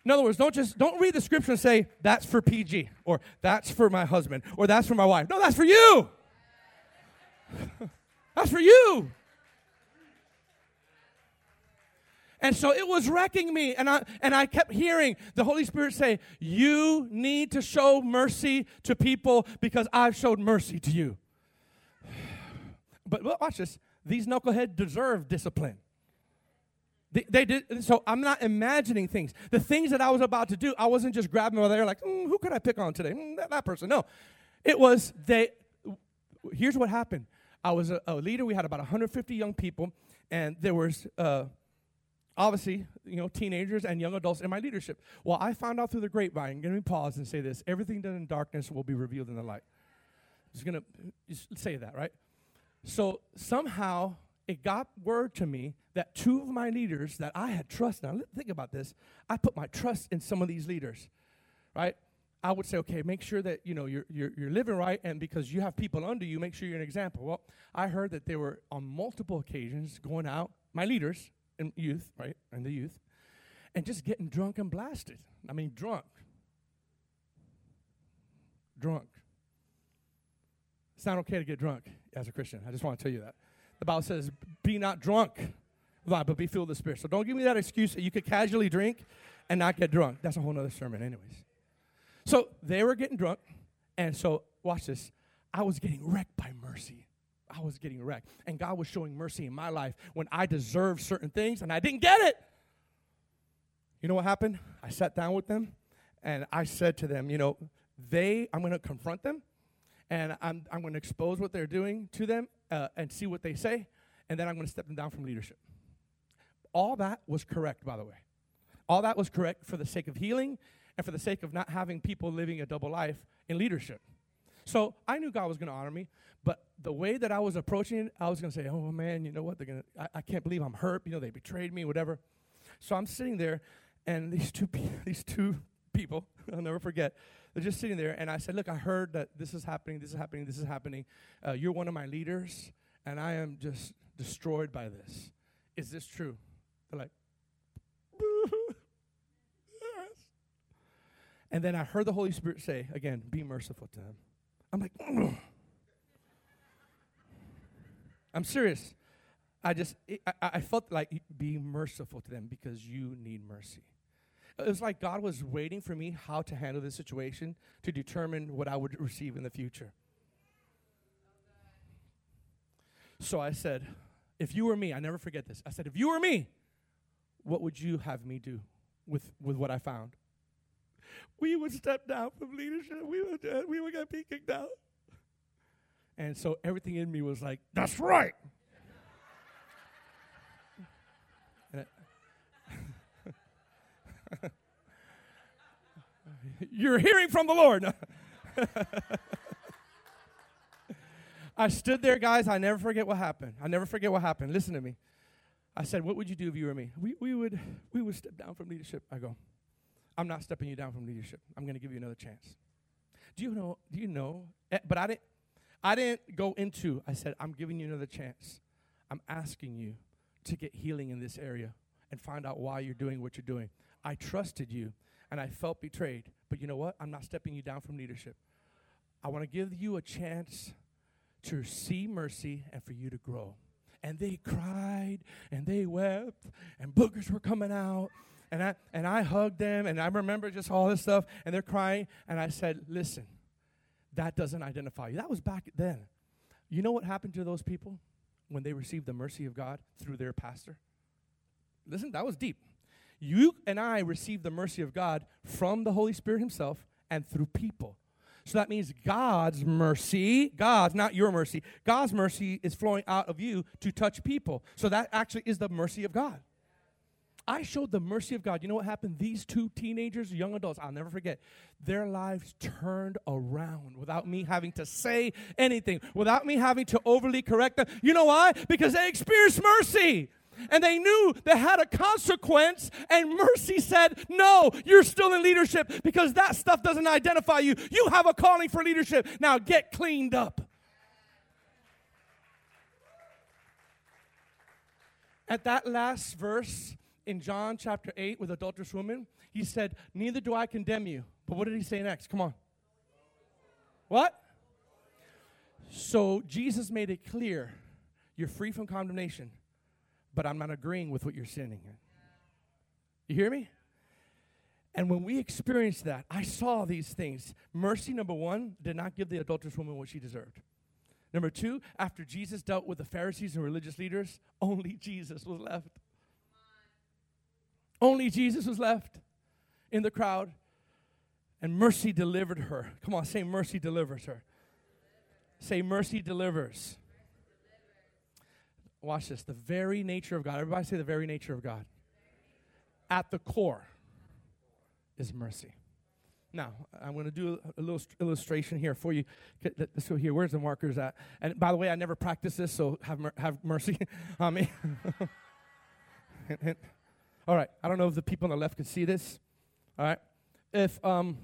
[SPEAKER 2] In other words, don't just don't read the scripture and say that's for PG or that's for my husband or that's for my wife. No, that's for you. that's for you. And so it was wrecking me and I and I kept hearing the Holy Spirit say, "You need to show mercy to people because I've showed mercy to you." But watch this. These knuckleheads deserve discipline. They, they did. So I'm not imagining things. The things that I was about to do, I wasn't just grabbing over there like, mm, who could I pick on today? Mm, that, that person. No, it was they. Here's what happened. I was a, a leader. We had about 150 young people, and there was uh, obviously, you know, teenagers and young adults in my leadership. Well, I found out through the grapevine. Let me pause and say this: everything done in darkness will be revealed in the light. Just gonna just say that, right? So somehow it got word to me that two of my leaders that I had trust. Now think about this. I put my trust in some of these leaders, right? I would say, okay, make sure that you know you're, you're, you're living right, and because you have people under you, make sure you're an example. Well, I heard that they were on multiple occasions going out, my leaders in youth, right, and the youth, and just getting drunk and blasted. I mean, drunk, drunk. It's not okay to get drunk as a Christian. I just want to tell you that. The Bible says, be not drunk, but be filled with the Spirit. So don't give me that excuse that you could casually drink and not get drunk. That's a whole other sermon, anyways. So they were getting drunk, and so watch this. I was getting wrecked by mercy. I was getting wrecked. And God was showing mercy in my life when I deserved certain things and I didn't get it. You know what happened? I sat down with them and I said to them, you know, they, I'm going to confront them and I'm, I'm going to expose what they're doing to them uh, and see what they say, and then I'm going to step them down from leadership. All that was correct, by the way. All that was correct for the sake of healing and for the sake of not having people living a double life in leadership. So I knew God was going to honor me, but the way that I was approaching it, I was going to say, "Oh man, you know what? They're going to. I can't believe I'm hurt. You know, they betrayed me, whatever." So I'm sitting there, and these two, these two people, I'll never forget. They're just sitting there, and I said, Look, I heard that this is happening, this is happening, this is happening. Uh, you're one of my leaders, and I am just destroyed by this. Is this true? They're like, yes. And then I heard the Holy Spirit say, again, be merciful to them. I'm like. I'm serious. I just, I, I felt like be merciful to them because you need mercy. It was like God was waiting for me how to handle this situation to determine what I would receive in the future. So I said, if you were me, I never forget this. I said, if you were me, what would you have me do with, with what I found? We would step down from leadership. We would, uh, we would get kicked out. And so everything in me was like, that's right. You're hearing from the Lord. I stood there, guys. I never forget what happened. I never forget what happened. Listen to me. I said, What would you do if you were me? We, we, would, we would step down from leadership. I go, I'm not stepping you down from leadership. I'm going to give you another chance. Do you know? Do you know? Eh, but I didn't. I didn't go into. I said, I'm giving you another chance. I'm asking you to get healing in this area and find out why you're doing what you're doing. I trusted you and I felt betrayed. But you know what? I'm not stepping you down from leadership. I want to give you a chance to see mercy and for you to grow. And they cried and they wept and boogers were coming out. And I, and I hugged them and I remember just all this stuff and they're crying. And I said, listen, that doesn't identify you. That was back then. You know what happened to those people when they received the mercy of God through their pastor? Listen, that was deep. You and I receive the mercy of God from the Holy Spirit Himself and through people. So that means God's mercy, God's, not your mercy, God's mercy is flowing out of you to touch people. So that actually is the mercy of God. I showed the mercy of God. You know what happened? These two teenagers, young adults, I'll never forget, their lives turned around without me having to say anything, without me having to overly correct them. You know why? Because they experienced mercy and they knew they had a consequence, and mercy said, No, you're still in leadership because that stuff doesn't identify you. You have a calling for leadership. Now get cleaned up. At that last verse in John chapter 8 with adulterous woman, he said, Neither do I condemn you. But what did he say next? Come on. What? So Jesus made it clear you're free from condemnation but I'm not agreeing with what you're sinning. You hear me? And when we experienced that, I saw these things. Mercy, number one, did not give the adulterous woman what she deserved. Number two, after Jesus dealt with the Pharisees and religious leaders, only Jesus was left. Only Jesus was left in the crowd, and mercy delivered her. Come on, say mercy delivers her. Say mercy delivers. Watch this. The very nature of God. Everybody say the very nature of God. At the core is mercy. Now, I'm going to do a, little illustration here for you. So here, where's the markers at? And by the way, I never practiced this, so have mer- have mercy on me. All right. I don't know if the people on the left can see this. All right. If um,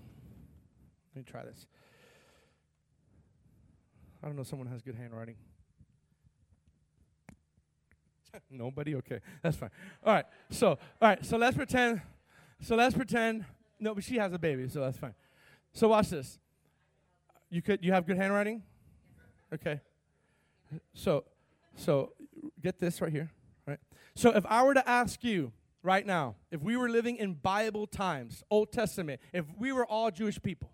[SPEAKER 2] let me try this. I don't know. Someone has good handwriting. Nobody? Okay, that's fine. All right. So, all right. So let's pretend. So let's pretend. No, but she has a baby, so that's fine. So watch this. You could. You have good handwriting. Okay. So, so get this right here. Right. So if I were to ask you right now, if we were living in Bible times, Old Testament, if we were all Jewish people,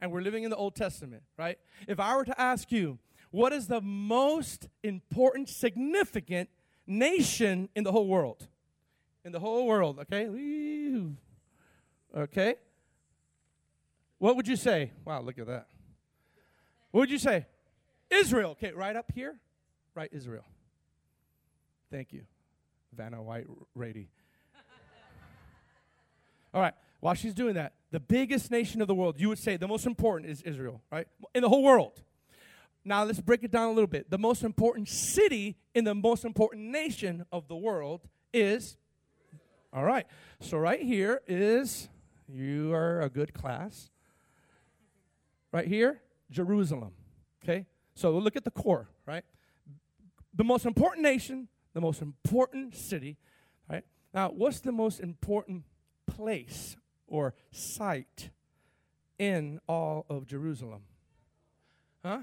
[SPEAKER 2] and we're living in the Old Testament, right? If I were to ask you, what is the most important, significant nation in the whole world. In the whole world, okay? Okay? What would you say? Wow, look at that. What would you say? Israel. Okay, right up here. Right, Israel. Thank you, Vanna White Rady. All right, while she's doing that, the biggest nation of the world, you would say the most important is Israel, right? In the whole world. Now let's break it down a little bit. The most important city in the most important nation of the world is all right. So right here is you are a good class. Right here, Jerusalem. Okay? So look at the core, right? The most important nation, the most important city, right? Now, what's the most important place or site in all of Jerusalem? Huh?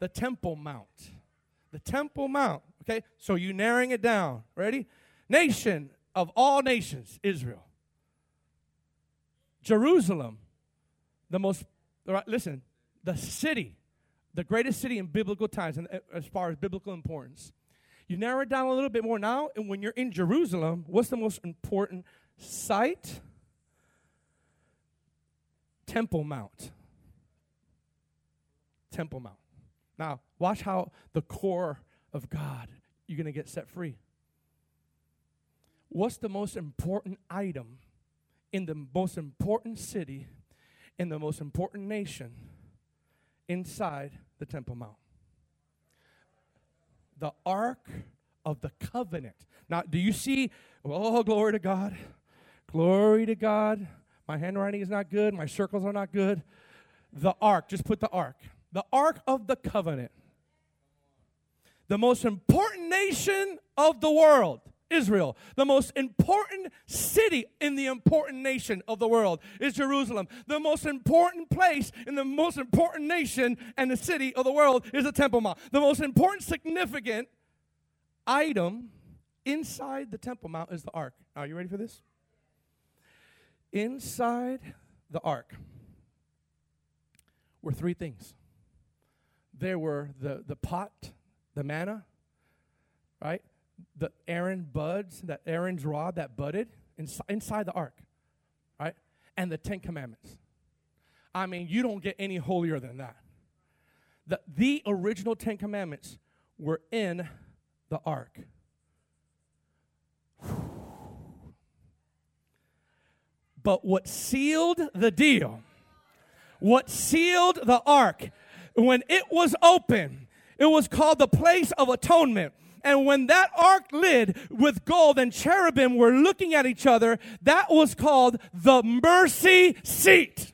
[SPEAKER 2] The Temple Mount. The Temple Mount. Okay, so you narrowing it down. Ready? Nation of all nations, Israel. Jerusalem, the most, listen, the city, the greatest city in biblical times, and uh, as far as biblical importance. You narrow it down a little bit more now, and when you're in Jerusalem, what's the most important site? Temple Mount. Temple Mount. Now, watch how the core of God, you're going to get set free. What's the most important item in the most important city, in the most important nation, inside the Temple Mount? The Ark of the Covenant. Now, do you see? Oh, glory to God. Glory to God. My handwriting is not good. My circles are not good. The Ark, just put the Ark the Ark of the Covenant. The most important nation of the world, Israel. The most important city in the important nation of the world is Jerusalem. The most important place in the most important nation and the city of the world is the Temple Mount. The most important significant item inside the Temple Mount is the ark. Are you ready for this? Inside the ark were three things there were the, the pot, the manna, right? The Aaron buds, that Aaron's rod that budded inside, inside the ark, right? And the Ten Commandments. I mean, you don't get any holier than that. The, the original Ten Commandments were in the ark. But what sealed the deal, what sealed the ark, when it was open, it was called the place of atonement. And when that ark lid with gold and cherubim were looking at each other, that was called the mercy seat.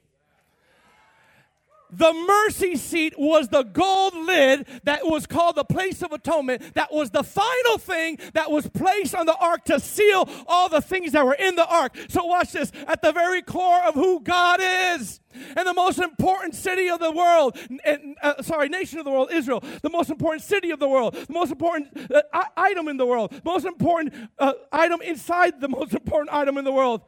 [SPEAKER 2] The mercy seat was the gold lid that was called the place of atonement. That was the final thing that was placed on the ark to seal all the things that were in the ark. So, watch this at the very core of who God is. And the most important city of the world, and, uh, sorry, nation of the world, Israel, the most important city of the world, the most important uh, item in the world, most important uh, item inside the most important item in the world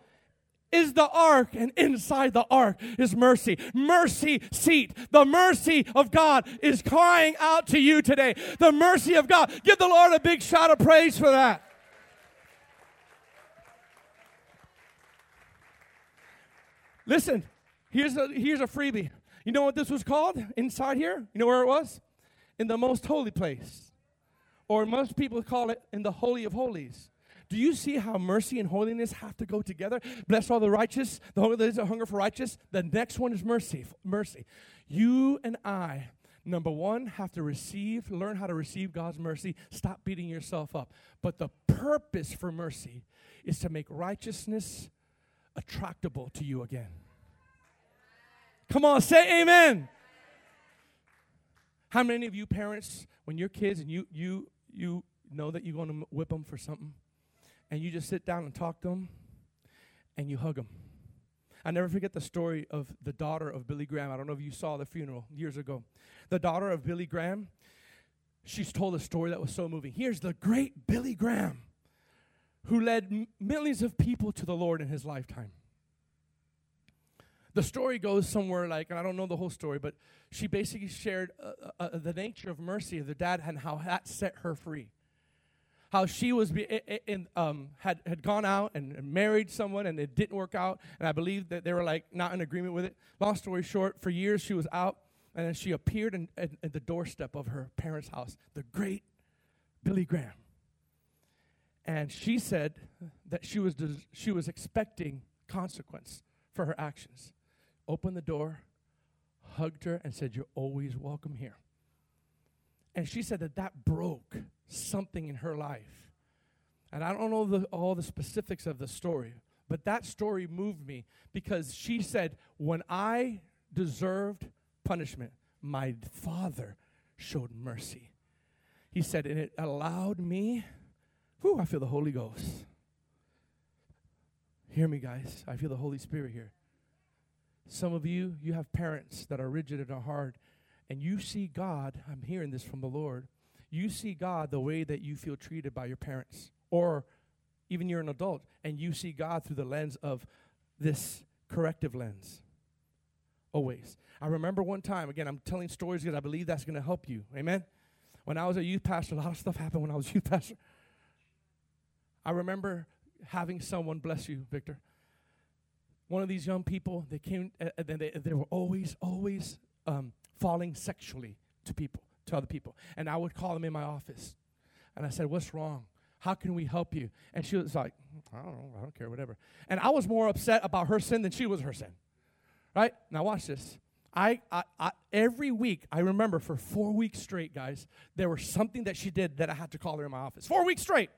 [SPEAKER 2] is the ark, and inside the ark is mercy. Mercy seat. The mercy of God is crying out to you today. The mercy of God. Give the Lord a big shout of praise for that. Listen, here's a, here's a freebie. You know what this was called inside here? You know where it was? In the most holy place. Or most people call it in the Holy of Holies. Do you see how mercy and holiness have to go together? Bless all the righteous, the hunger, hunger for righteous. The next one is mercy. Mercy. You and I, number one, have to receive, learn how to receive God's mercy. Stop beating yourself up. But the purpose for mercy is to make righteousness attractable to you again. Come on, say amen. How many of you parents, when your kids and you you you know that you're going to whip them for something, and you just sit down and talk to them, and you hug them? I never forget the story of the daughter of Billy Graham. I don't know if you saw the funeral years ago. The daughter of Billy Graham, she's told a story that was so moving. Here's the great Billy Graham, who led millions of people to the Lord in his lifetime. The story goes somewhere like, and I don't know the whole story, but she basically shared uh, uh, uh the nature of mercy of the dad and how that set her free. How she was be, in, um, had had gone out and married someone and it didn't work out, and I believe that they were like not in agreement with it. Long story short, for years she was out, and then she appeared in, in, in the doorstep of her parents' house, the great Billy Graham, and she said that she was des- she was expecting consequence for her actions opened the door, hugged her, and said, You're always welcome here. And she said that that broke something in her life. And I don't know the, all the specifics of the story, but that story moved me because she said, When I deserved punishment, my father showed mercy. He said, and it allowed me, whew, I feel the Holy Ghost. Hear me, guys. I feel the Holy Spirit here. Some of you, you have parents that are rigid and are hard, and you see God, I'm hearing this from the Lord, you see God the way that you feel treated by your parents, or even you're an adult, and you see God through the lens of this corrective lens. Always. I remember one time, again, I'm telling stories because I believe that's going to help you. Amen? When I was a youth pastor, a lot of stuff happened when I was a youth pastor. I remember having someone, bless you, Victor, one of these young people, they came, uh, and they, they were always, always um, falling sexually to people, to other people. And I would call them in my office. And I said, What's wrong? How can we help you? And she was like, I don't know, I don't care, whatever. And I was more upset about her sin than she was her sin. Right? Now, watch this. I, I, I, every week, I remember for four weeks straight, guys, there was something that she did that I had to call her in my office. Four weeks straight.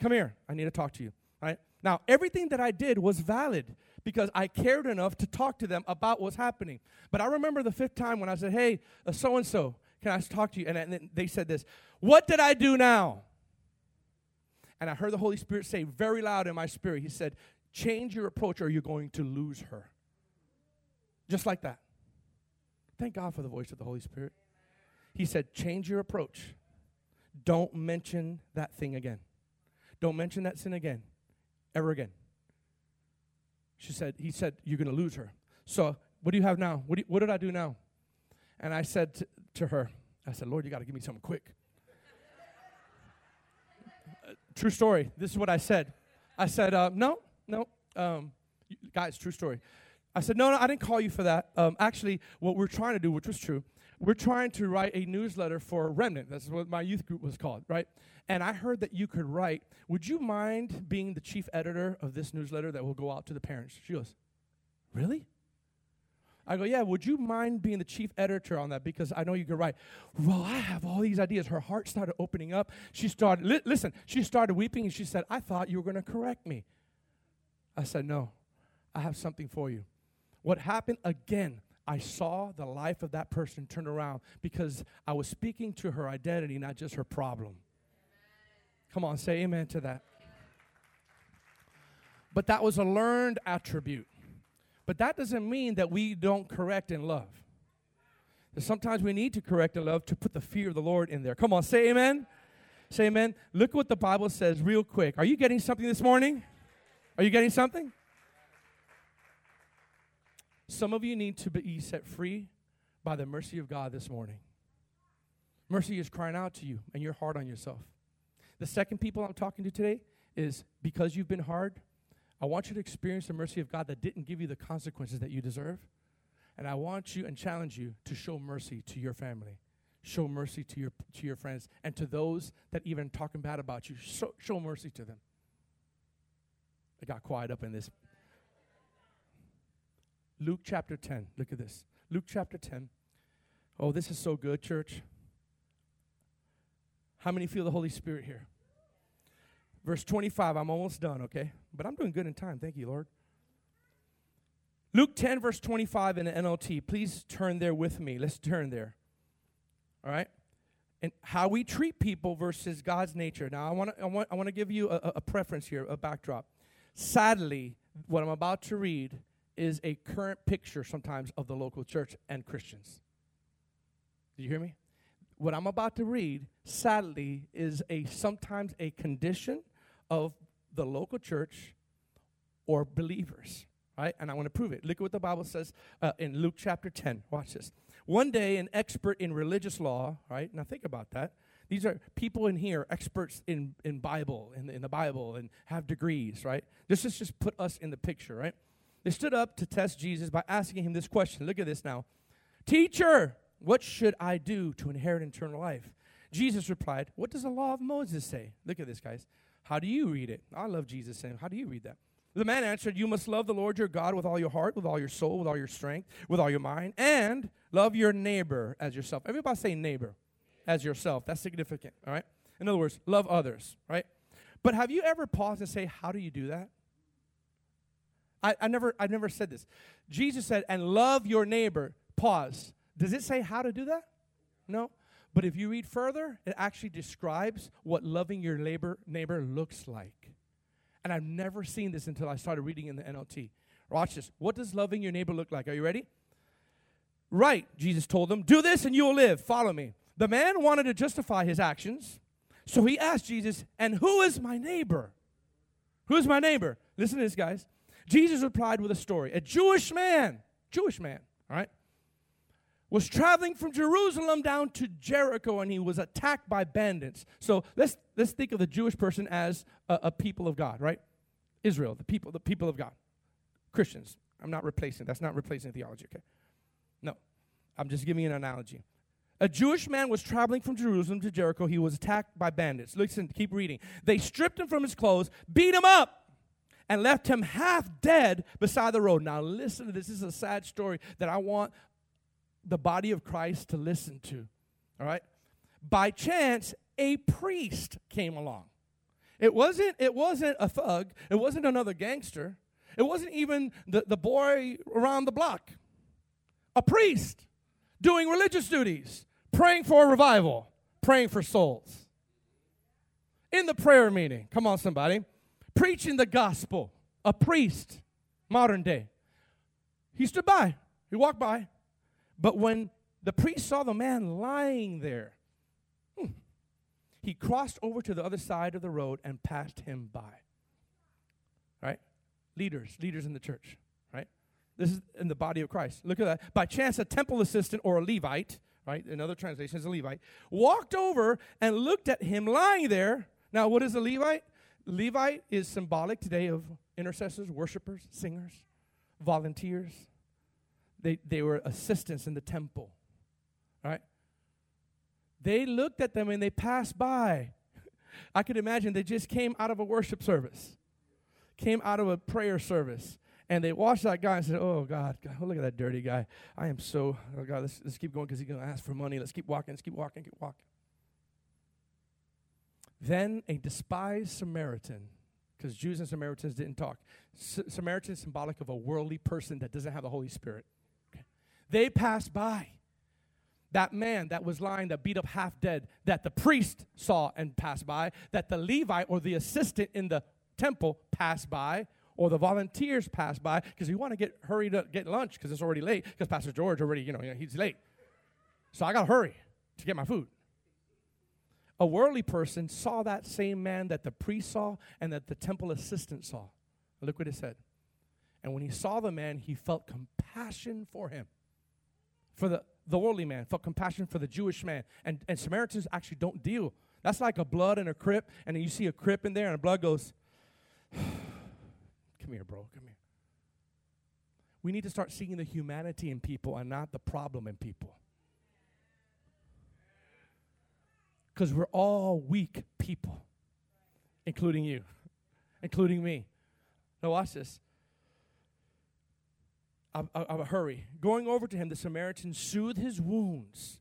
[SPEAKER 2] Come here. I need to talk to you. Right? Now, everything that I did was valid because I cared enough to talk to them about what's happening. But I remember the fifth time when I said, Hey, so and so, can I talk to you? And, and they said this What did I do now? And I heard the Holy Spirit say very loud in my spirit, He said, Change your approach or you're going to lose her. Just like that. Thank God for the voice of the Holy Spirit. He said, Change your approach. Don't mention that thing again. Don't mention that sin again, ever again. She said, he said, you're going to lose her. So what do you have now? What, you, what did I do now? And I said to, her, I said, Lord, you got to give me something quick. uh, true story. This is what I said. I said, uh, no, no. Um, guys, true story. I said, no, no, I didn't call you for that. Um, actually, what we're trying to do, which was true, we're trying to write a newsletter for Remnant. That's what my youth group was called, right? And I heard that you could write. Would you mind being the chief editor of this newsletter that will go out to the parents? She goes, Really? I go, Yeah, would you mind being the chief editor on that? Because I know you can write. Well, I have all these ideas. Her heart started opening up. She started, li- listen, she started weeping and she said, I thought you were going to correct me. I said, No, I have something for you. What happened again? I saw the life of that person turn around because I was speaking to her identity, not just her problem. Come on, say amen to that. But that was a learned attribute. But that doesn't mean that we don't correct in love. Sometimes we need to correct in love to put the fear of the Lord in there. Come on, say amen. Say amen. Look what the Bible says real quick. Are you getting something this morning? Are you getting something? Some of you need to be set free by the mercy of God this morning. Mercy is crying out to you, and you're hard on yourself. The second people I'm talking to today is because you've been hard, I want you to experience the mercy of God that didn't give you the consequences that you deserve. And I want you and challenge you to show mercy to your family. Show mercy to your to your friends and to those that even talking bad about you. Show, show mercy to them. I got quiet up in this. Luke chapter 10. Look at this. Luke chapter 10. Oh, this is so good, church. How many feel the Holy Spirit here? Verse 25, I'm almost done, okay? But I'm doing good in time. Thank you, Lord. Luke 10, verse 25 in the NLT. Please turn there with me. Let's turn there. All right? And how we treat people versus God's nature. Now, I, wanna, I, want, I want to give you a, a preference here, a backdrop. Sadly, what I'm about to read is a current picture sometimes of the local church and Christians. Do you hear me? what I'm about to read, sadly, is a sometimes a condition of the local church or believers, right? And I want to prove it. Look at what the Bible says uh, in Luke chapter 10. Watch this. One day, an expert in religious law, right? Now think about that. These are people in here, experts in, in Bible, in, in the Bible, and have degrees, right? This is just put us in the picture, right? They stood up to test Jesus by asking him this question. Look at this now. Teacher, what should I do to inherit eternal life? Jesus replied, What does the law of Moses say? Look at this, guys. How do you read it? I love Jesus saying, How do you read that? The man answered, You must love the Lord your God with all your heart, with all your soul, with all your strength, with all your mind, and love your neighbor as yourself. Everybody say neighbor as yourself. That's significant, all right? In other words, love others, right? But have you ever paused and say, How do you do that? I, I never I never said this. Jesus said, and love your neighbor. Pause. Does it say how to do that? No. But if you read further, it actually describes what loving your neighbor, neighbor looks like. And I've never seen this until I started reading in the NLT. Watch this. What does loving your neighbor look like? Are you ready? Right, Jesus told them, do this and you'll live. Follow me. The man wanted to justify his actions, so he asked Jesus, and who is my neighbor? Who's my neighbor? Listen to this, guys. Jesus replied with a story. A Jewish man, Jewish man, all right, was traveling from Jerusalem down to Jericho and he was attacked by bandits. So let's, let's think of the Jewish person as a, a, people of God, right? Israel, the people, the people of God. Christians. I'm not replacing, that's not replacing theology, okay? No, I'm just giving you an analogy. A Jewish man was traveling from Jerusalem to Jericho. He was attacked by bandits. Listen, keep reading. They stripped him from his clothes, beat him up, and left him half dead beside the road. Now, listen to this. This is a sad story that I want the body of Christ to listen to. All right? By chance, a priest came along. It wasn't, it wasn't a thug, it wasn't another gangster, it wasn't even the, the boy around the block. A priest doing religious duties, praying for a revival, praying for souls. In the prayer meeting, come on, somebody, preaching the gospel. A priest, modern day. He stood by, he walked by, but when the priest saw the man lying there, hmm, he crossed over to the other side of the road and passed him by. Right? Leaders, leaders in the church, right? This is in the body of Christ. Look at that. By chance, a temple assistant or a Levite, right? In other translations, a Levite, walked over and looked at him lying there. Now, what is a Levite? Levite is symbolic today of intercessors, worshipers, singers, volunteers, they, they were assistants in the temple, right? They looked at them and they passed by. I could imagine they just came out of a worship service, came out of a prayer service, and they watched that guy and said, Oh, God, God look at that dirty guy. I am so, oh, God, let's, let's keep going because he's going to ask for money. Let's keep walking, let's keep walking, keep walking. Then a despised Samaritan because Jews and Samaritans didn't talk. S- Samaritan is symbolic of a worldly person that doesn't have the Holy Spirit. They passed by. That man that was lying, that beat up half dead, that the priest saw and passed by, that the Levite or the assistant in the temple passed by, or the volunteers passed by, because we want to get hurried up, get lunch because it's already late, because Pastor George already, you know, he's late. So I got to hurry to get my food. A worldly person saw that same man that the priest saw and that the temple assistant saw. Look what it said. And when he saw the man, he felt compassion for him for the, the worldly man, felt compassion for the Jewish man. And, and Samaritans actually don't deal. That's like a blood and a crip, and you see a crip in there, and blood goes, Come here, bro. Come here. We need to start seeing the humanity in people and not the problem in people. Because we're all weak people, including you, including me. Now, watch this. I'll, I'll hurry. Going over to him, the Samaritan soothed his wounds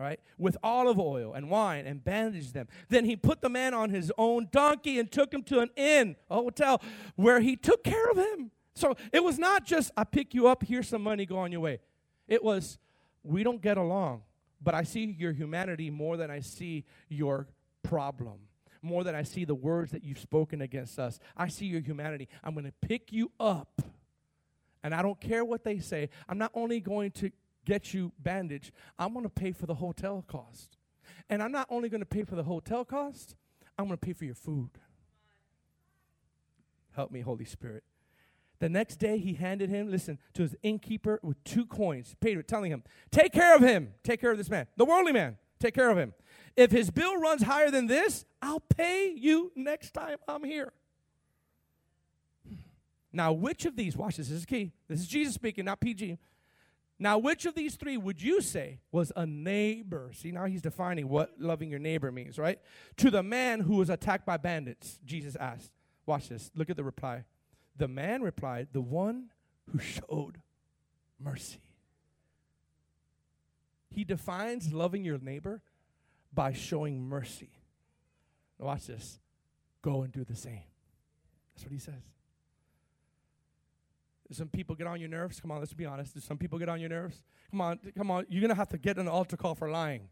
[SPEAKER 2] right, with olive oil and wine and bandaged them. Then he put the man on his own donkey and took him to an inn, a hotel, where he took care of him. So it was not just, I pick you up, here's some money, go on your way. It was, we don't get along, but I see your humanity more than I see your problem. More than I see the words that you've spoken against us. I see your humanity. I'm going to pick you up. And I don't care what they say. I'm not only going to get you bandaged, I'm going to pay for the hotel cost. And I'm not only going to pay for the hotel cost, I'm going to pay for your food. Help me, Holy Spirit. The next day, he handed him, listen, to his innkeeper with two coins, Peter, telling him, Take care of him. Take care of this man, the worldly man. Take care of him. If his bill runs higher than this, I'll pay you next time I'm here. Now, which of these, watch this, this is key. This is Jesus speaking, not PG. Now, which of these three would you say was a neighbor? See, now he's defining what loving your neighbor means, right? To the man who was attacked by bandits, Jesus asked. Watch this. Look at the reply. The man replied, The one who showed mercy. He defines loving your neighbor by showing mercy. Now watch this. Go and do the same. That's what he says. Some people get on your nerves. Come on, let's be honest. Some people get on your nerves? Come on, come on. You're going to have to get an altar call for lying.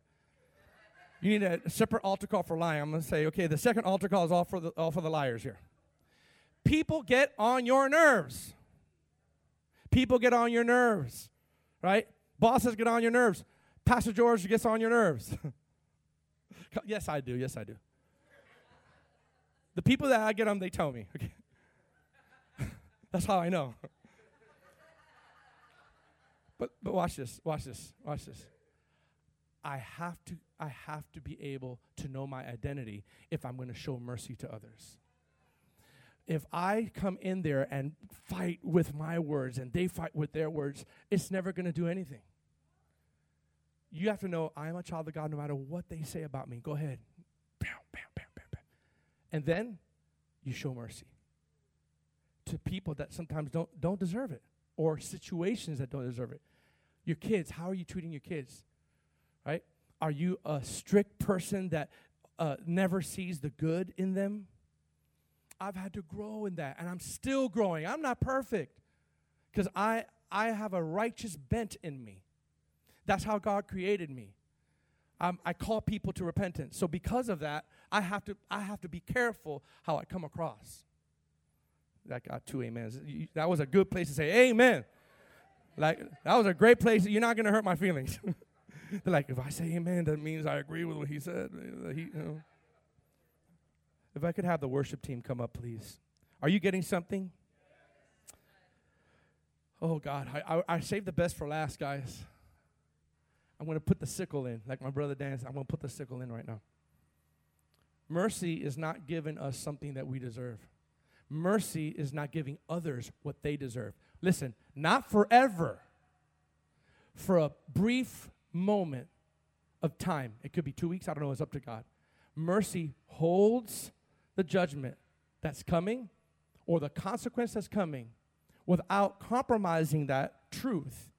[SPEAKER 2] You need a separate altar call for lying. I'm going to say, okay, the second altar call is all for the, all for the liars here. People get on your nerves. People get on your nerves, right? Bosses get on your nerves. Pastor George gets on your nerves. yes, I do. Yes, I do. The people that I get on, they tell me. Okay. That's how I know. But but watch this, watch this, watch this. I have to I have to be able to know my identity if I'm going to show mercy to others. If I come in there and fight with my words and they fight with their words, it's never going to do anything. You have to know I am a child of God no matter what they say about me. Go ahead. Bam, bam, bam, bam, bam. And then you show mercy to people that sometimes don't, don't deserve it or situations that don't deserve it. Your kids, how are you treating your kids? Right? Are you a strict person that uh, never sees the good in them? I've had to grow in that, and I'm still growing. I'm not perfect because I, I have a righteous bent in me. That's how God created me. I call people to repentance. So because of that, I have to I have to be careful how I come across. That got two amens. That was a good place to say amen. Like that was a great place. You're not gonna hurt my feelings. They're like, if I say amen, that means I agree with what he said. He, you know. If I could have the worship team come up, please. Are you getting something? Oh God, I, I, I saved the best for last, guys. I'm going to put the sickle in, like my brother Dan said. I'm going to put the sickle in right now. Mercy is not giving us something that we deserve. Mercy is not giving others what they deserve. Listen, not forever, for a brief moment of time. It could be two weeks, I don't know, it's up to God. Mercy holds the judgment that's coming or the consequence that's coming without compromising that truth,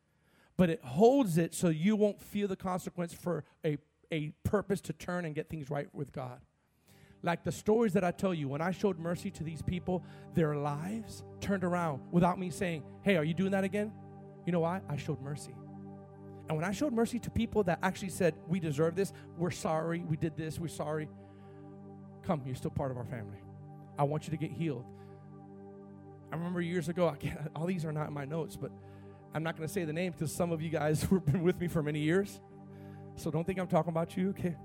[SPEAKER 2] but it holds it so you won't feel the consequence for a, a purpose to turn and get things right with God. Like the stories that I tell you, when I showed mercy to these people, their lives turned around without me saying, Hey, are you doing that again? You know why? I showed mercy. And when I showed mercy to people that actually said, We deserve this, we're sorry, we did this, we're sorry, come, you're still part of our family. I want you to get healed. I remember years ago, I can't, all these are not in my notes, but I'm not going to say the name because some of you guys have been with me for many years. So don't think I'm talking about you, okay?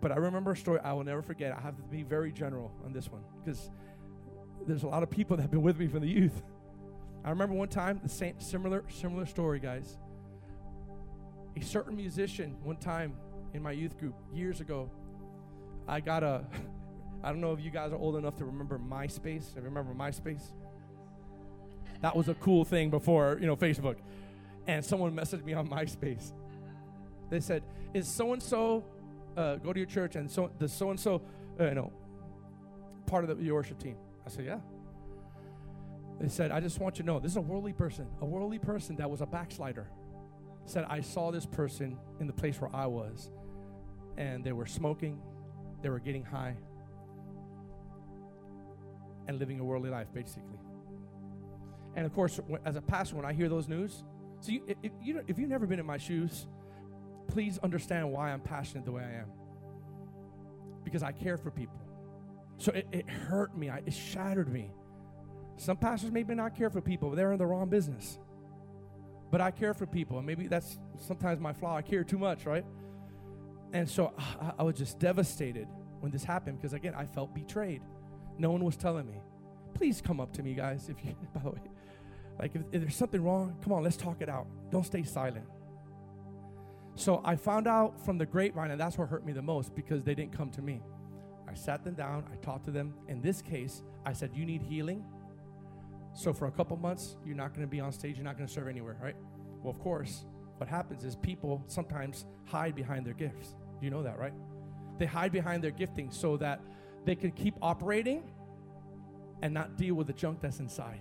[SPEAKER 2] But I remember a story I will never forget. I have to be very general on this one because there's a lot of people that have been with me from the youth. I remember one time the same similar similar story, guys. A certain musician one time in my youth group years ago, I got a I don't know if you guys are old enough to remember MySpace. You remember MySpace? That was a cool thing before, you know, Facebook. And someone messaged me on MySpace. They said, "Is so and so go to your church and so does so and so, you know, part of the, your worship team?" I said, "Yeah." They said, "I just want you to know this is a worldly person, a worldly person that was a backslider." Said, "I saw this person in the place where I was, and they were smoking, they were getting high, and living a worldly life, basically." And of course, as a pastor, when I hear those news, so you, if, you, if you've never been in my shoes, please understand why I'm passionate the way I am. Because I care for people. So it, it hurt me, I, it shattered me. Some pastors maybe not care for people, but they're in the wrong business. But I care for people, and maybe that's sometimes my flaw. I care too much, right? And so uh, I, I was just devastated when this happened because, again, I felt betrayed. No one was telling me. Please come up to me, guys, if you, by the way. Like, if, if there's something wrong, come on, let's talk it out. Don't stay silent. So I found out from the grapevine, and that's what hurt me the most because they didn't come to me. I sat them down, I talked to them. In this case, I said, You need healing. So for a couple months, you're not going to be on stage, you're not going to serve anywhere, right? Well, of course, what happens is people sometimes hide behind their gifts. You know that, right? They hide behind their gifting so that they can keep operating and not deal with the junk that's inside.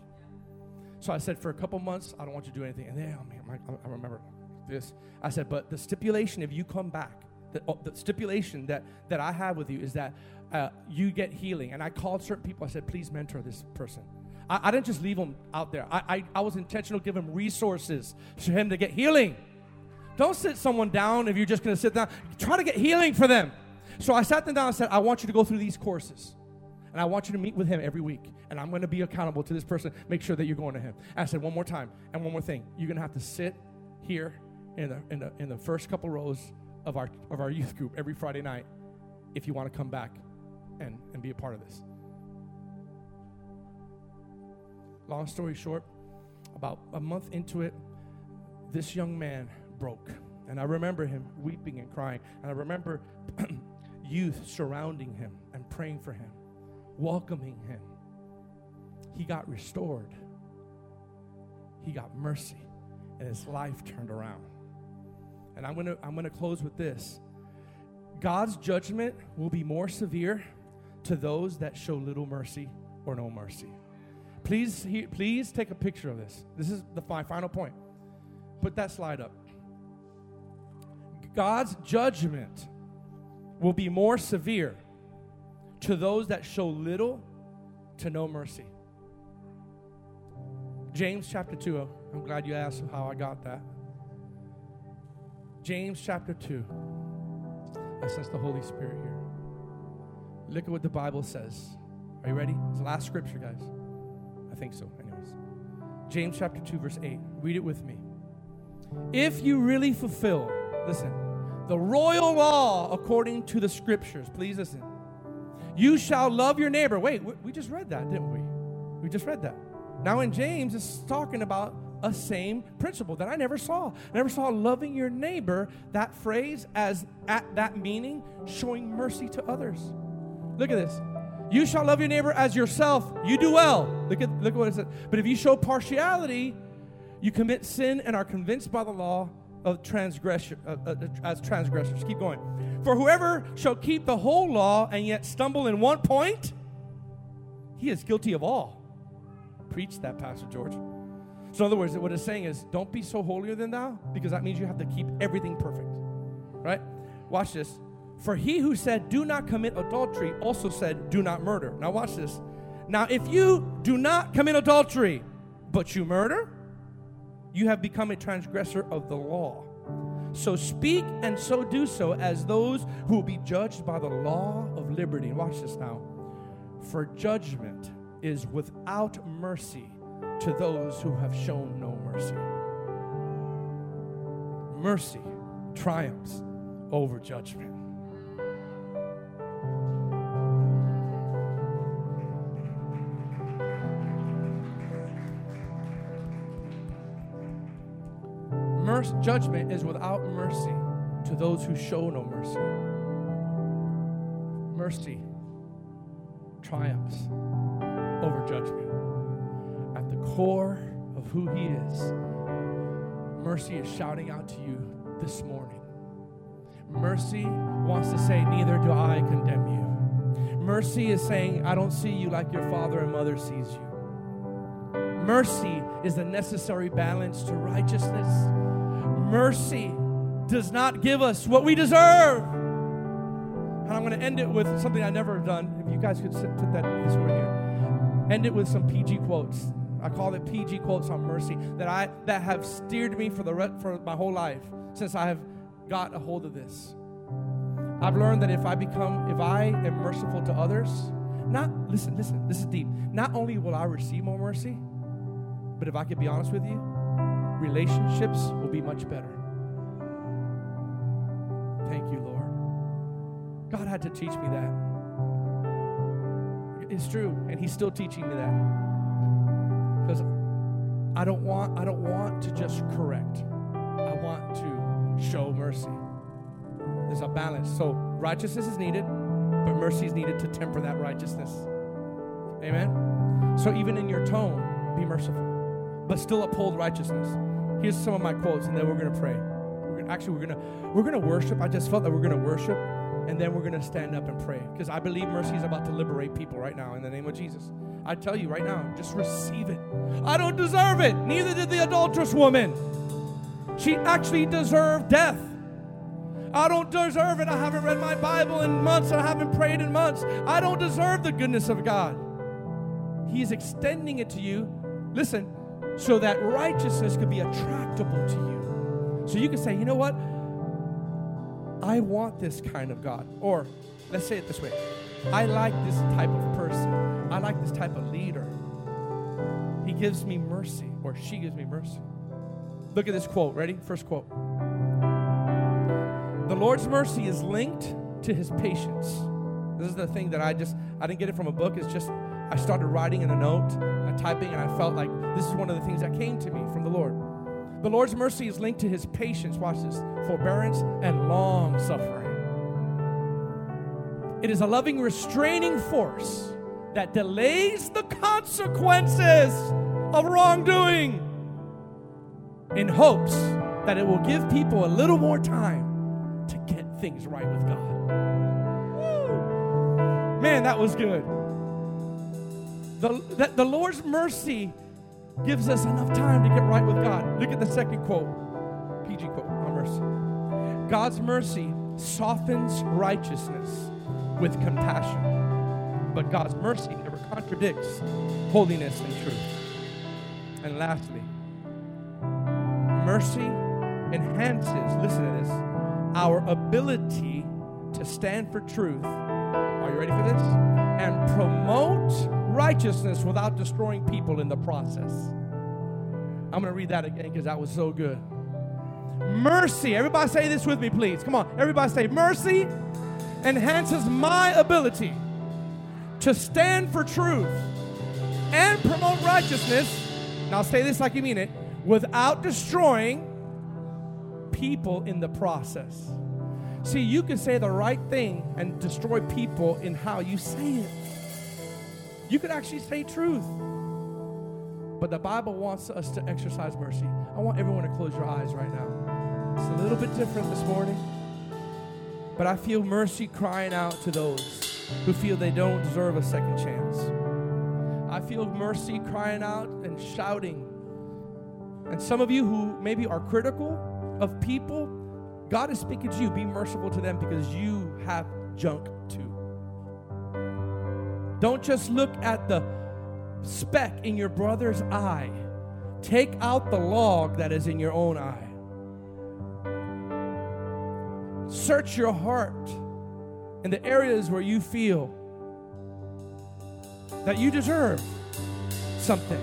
[SPEAKER 2] So I said, for a couple months, I don't want you to do anything. And then, oh man, I remember this. I said, but the stipulation, if you come back, the, oh, the stipulation that, that I have with you is that uh, you get healing. And I called certain people. I said, please mentor this person. I, I didn't just leave him out there. I, I, I was intentional, give him resources for him to get healing. Don't sit someone down if you're just going to sit down. Try to get healing for them. So I sat them down and said, I want you to go through these courses. And I want you to meet with him every week. And I'm going to be accountable to this person. Make sure that you're going to him. And I said, one more time. And one more thing. You're going to have to sit here in the, in the, in the first couple rows of our, of our youth group every Friday night if you want to come back and, and be a part of this. Long story short, about a month into it, this young man broke. And I remember him weeping and crying. And I remember youth surrounding him and praying for him welcoming him. He got restored, he got mercy, and his life turned around. And I'm gonna, I'm gonna close with this God's judgment will be more severe to those that show little mercy or no mercy. Please, please take a picture of this. This is the fi- final point. Put that slide up. God's judgment will be more severe to those that show little to no mercy. James chapter 2. I'm glad you asked how I got that. James chapter 2. I sense the Holy Spirit here. Look at what the Bible says. Are you ready? It's the last scripture, guys. I think so, anyways. James chapter 2, verse 8. Read it with me. If you really fulfill, listen, the royal law according to the scriptures, please listen you shall love your neighbor. Wait, we just read that, didn't we? We just read that. Now in James, it's talking about a same principle that I never saw. I never saw loving your neighbor, that phrase, as at that meaning, showing mercy to others. Look at this. You shall love your neighbor as yourself. You do well. Look at, look at what it says. But if you show partiality, you commit sin and are convinced by the law of transgression uh, uh, as transgressors. Keep going. For whoever shall keep the whole law and yet stumble in one point, he is guilty of all. Preach that, Pastor George. So, in other words, what it's saying is don't be so holier than thou, because that means you have to keep everything perfect. Right? Watch this. For he who said, Do not commit adultery, also said, Do not murder. Now, watch this. Now, if you do not commit adultery, but you murder, you have become a transgressor of the law. So speak and so do so as those who will be judged by the law of liberty. Watch this now. For judgment is without mercy to those who have shown no mercy. Mercy triumphs over judgment. Judgment is without mercy to those who show no mercy. Mercy triumphs over judgment. At the core of who He is, mercy is shouting out to you this morning. Mercy wants to say, Neither do I condemn you. Mercy is saying, I don't see you like your father and mother sees you. Mercy is the necessary balance to righteousness. Mercy does not give us what we deserve. And I'm going to end it with something I never have done. If you guys could sit, put that this one here. End it with some PG quotes. I call it PG quotes on mercy that I that have steered me for the for my whole life since I have got a hold of this. I've learned that if I become, if I am merciful to others, not, listen, listen, this is deep. Not only will I receive more mercy, but if I could be honest with you, relationships will be much better. Thank you, Lord. God had to teach me that. It's true, and He's still teaching me that. Because I don't want, I don't want to just correct. I want to show mercy. There's a balance. So righteousness is needed, but mercy is needed to temper that righteousness. Amen. So even in your tone, be merciful, but still uphold righteousness. Here's some of my quotes, and then we're gonna pray. We're gonna, actually, we're gonna we're gonna worship. I just felt that we're gonna worship, and then we're gonna stand up and pray because I believe mercy is about to liberate people right now in the name of Jesus. I tell you right now, just receive it. I don't deserve it. Neither did the adulterous woman. She actually deserved death. I don't deserve it. I haven't read my Bible in months. I haven't prayed in months. I don't deserve the goodness of God. He's extending it to you, listen, so that righteousness could be attractable to you. So you can say, you know what? I want this kind of God. Or let's say it this way I like this type of person. I like this type of leader. He gives me mercy, or she gives me mercy. Look at this quote. Ready? First quote. The Lord's mercy is linked to his patience. This is the thing that I just, I didn't get it from a book. It's just, I started writing in a note and typing, and I felt like this is one of the things that came to me from the Lord. The Lord's mercy is linked to his patience, watch this, forbearance and long suffering. It is a loving, restraining force that delays the consequences of wrongdoing in hopes that it will give people a little more time to get things right with God. Woo. Man, that was good. The, the, the Lord's mercy gives us enough time to get right with God. Look at the second quote, PG quote on mercy. God's mercy softens righteousness with compassion, but God's mercy never contradicts holiness and truth. And lastly, mercy enhances, listen to this, our ability to stand for truth. Are you ready for this? And promote righteousness without destroying people in the process. I'm going to read that again because that was so good. Mercy, everybody say this with me, please. Come on, everybody say, Mercy enhances my ability to stand for truth and promote righteousness. Now, say this like you mean it without destroying people in the process. See, you can say the right thing and destroy people in how you say it. You could actually say truth. But the Bible wants us to exercise mercy. I want everyone to close your eyes right now. It's a little bit different this morning. But I feel mercy crying out to those who feel they don't deserve a second chance. I feel mercy crying out and shouting. And some of you who maybe are critical, of people, God is speaking to you. Be merciful to them because you have junk too. Don't just look at the speck in your brother's eye, take out the log that is in your own eye. Search your heart in the areas where you feel that you deserve something.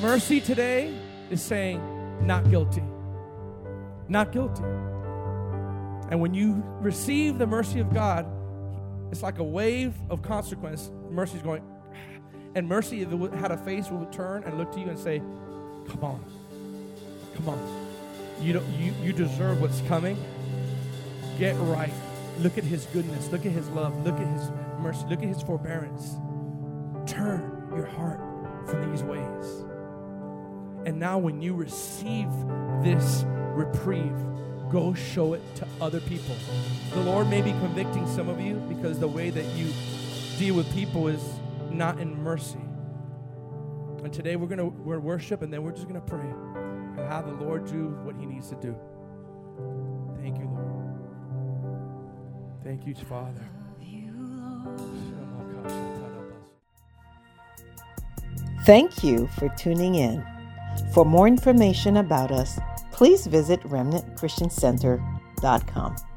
[SPEAKER 2] Mercy today is saying, not guilty not guilty. And when you receive the mercy of God, it's like a wave of consequence. Mercy is going, and mercy had a face will turn and look to you and say, "Come on, come on, you don't, you you deserve what's coming. Get right. Look at His goodness. Look at His love. Look at His mercy. Look at his forbearance. Turn your heart from these ways. And now, when you receive this reprieve, go show it to other people. The Lord may be convicting some of you because the way that you deal with people is not in mercy. And today we're gonna we're worship and then we're just gonna pray and have the Lord do what He needs to do. Thank you, Lord. Thank you, Father.
[SPEAKER 1] Thank you for tuning in. For more information about us, please visit remnantchristiancenter.com.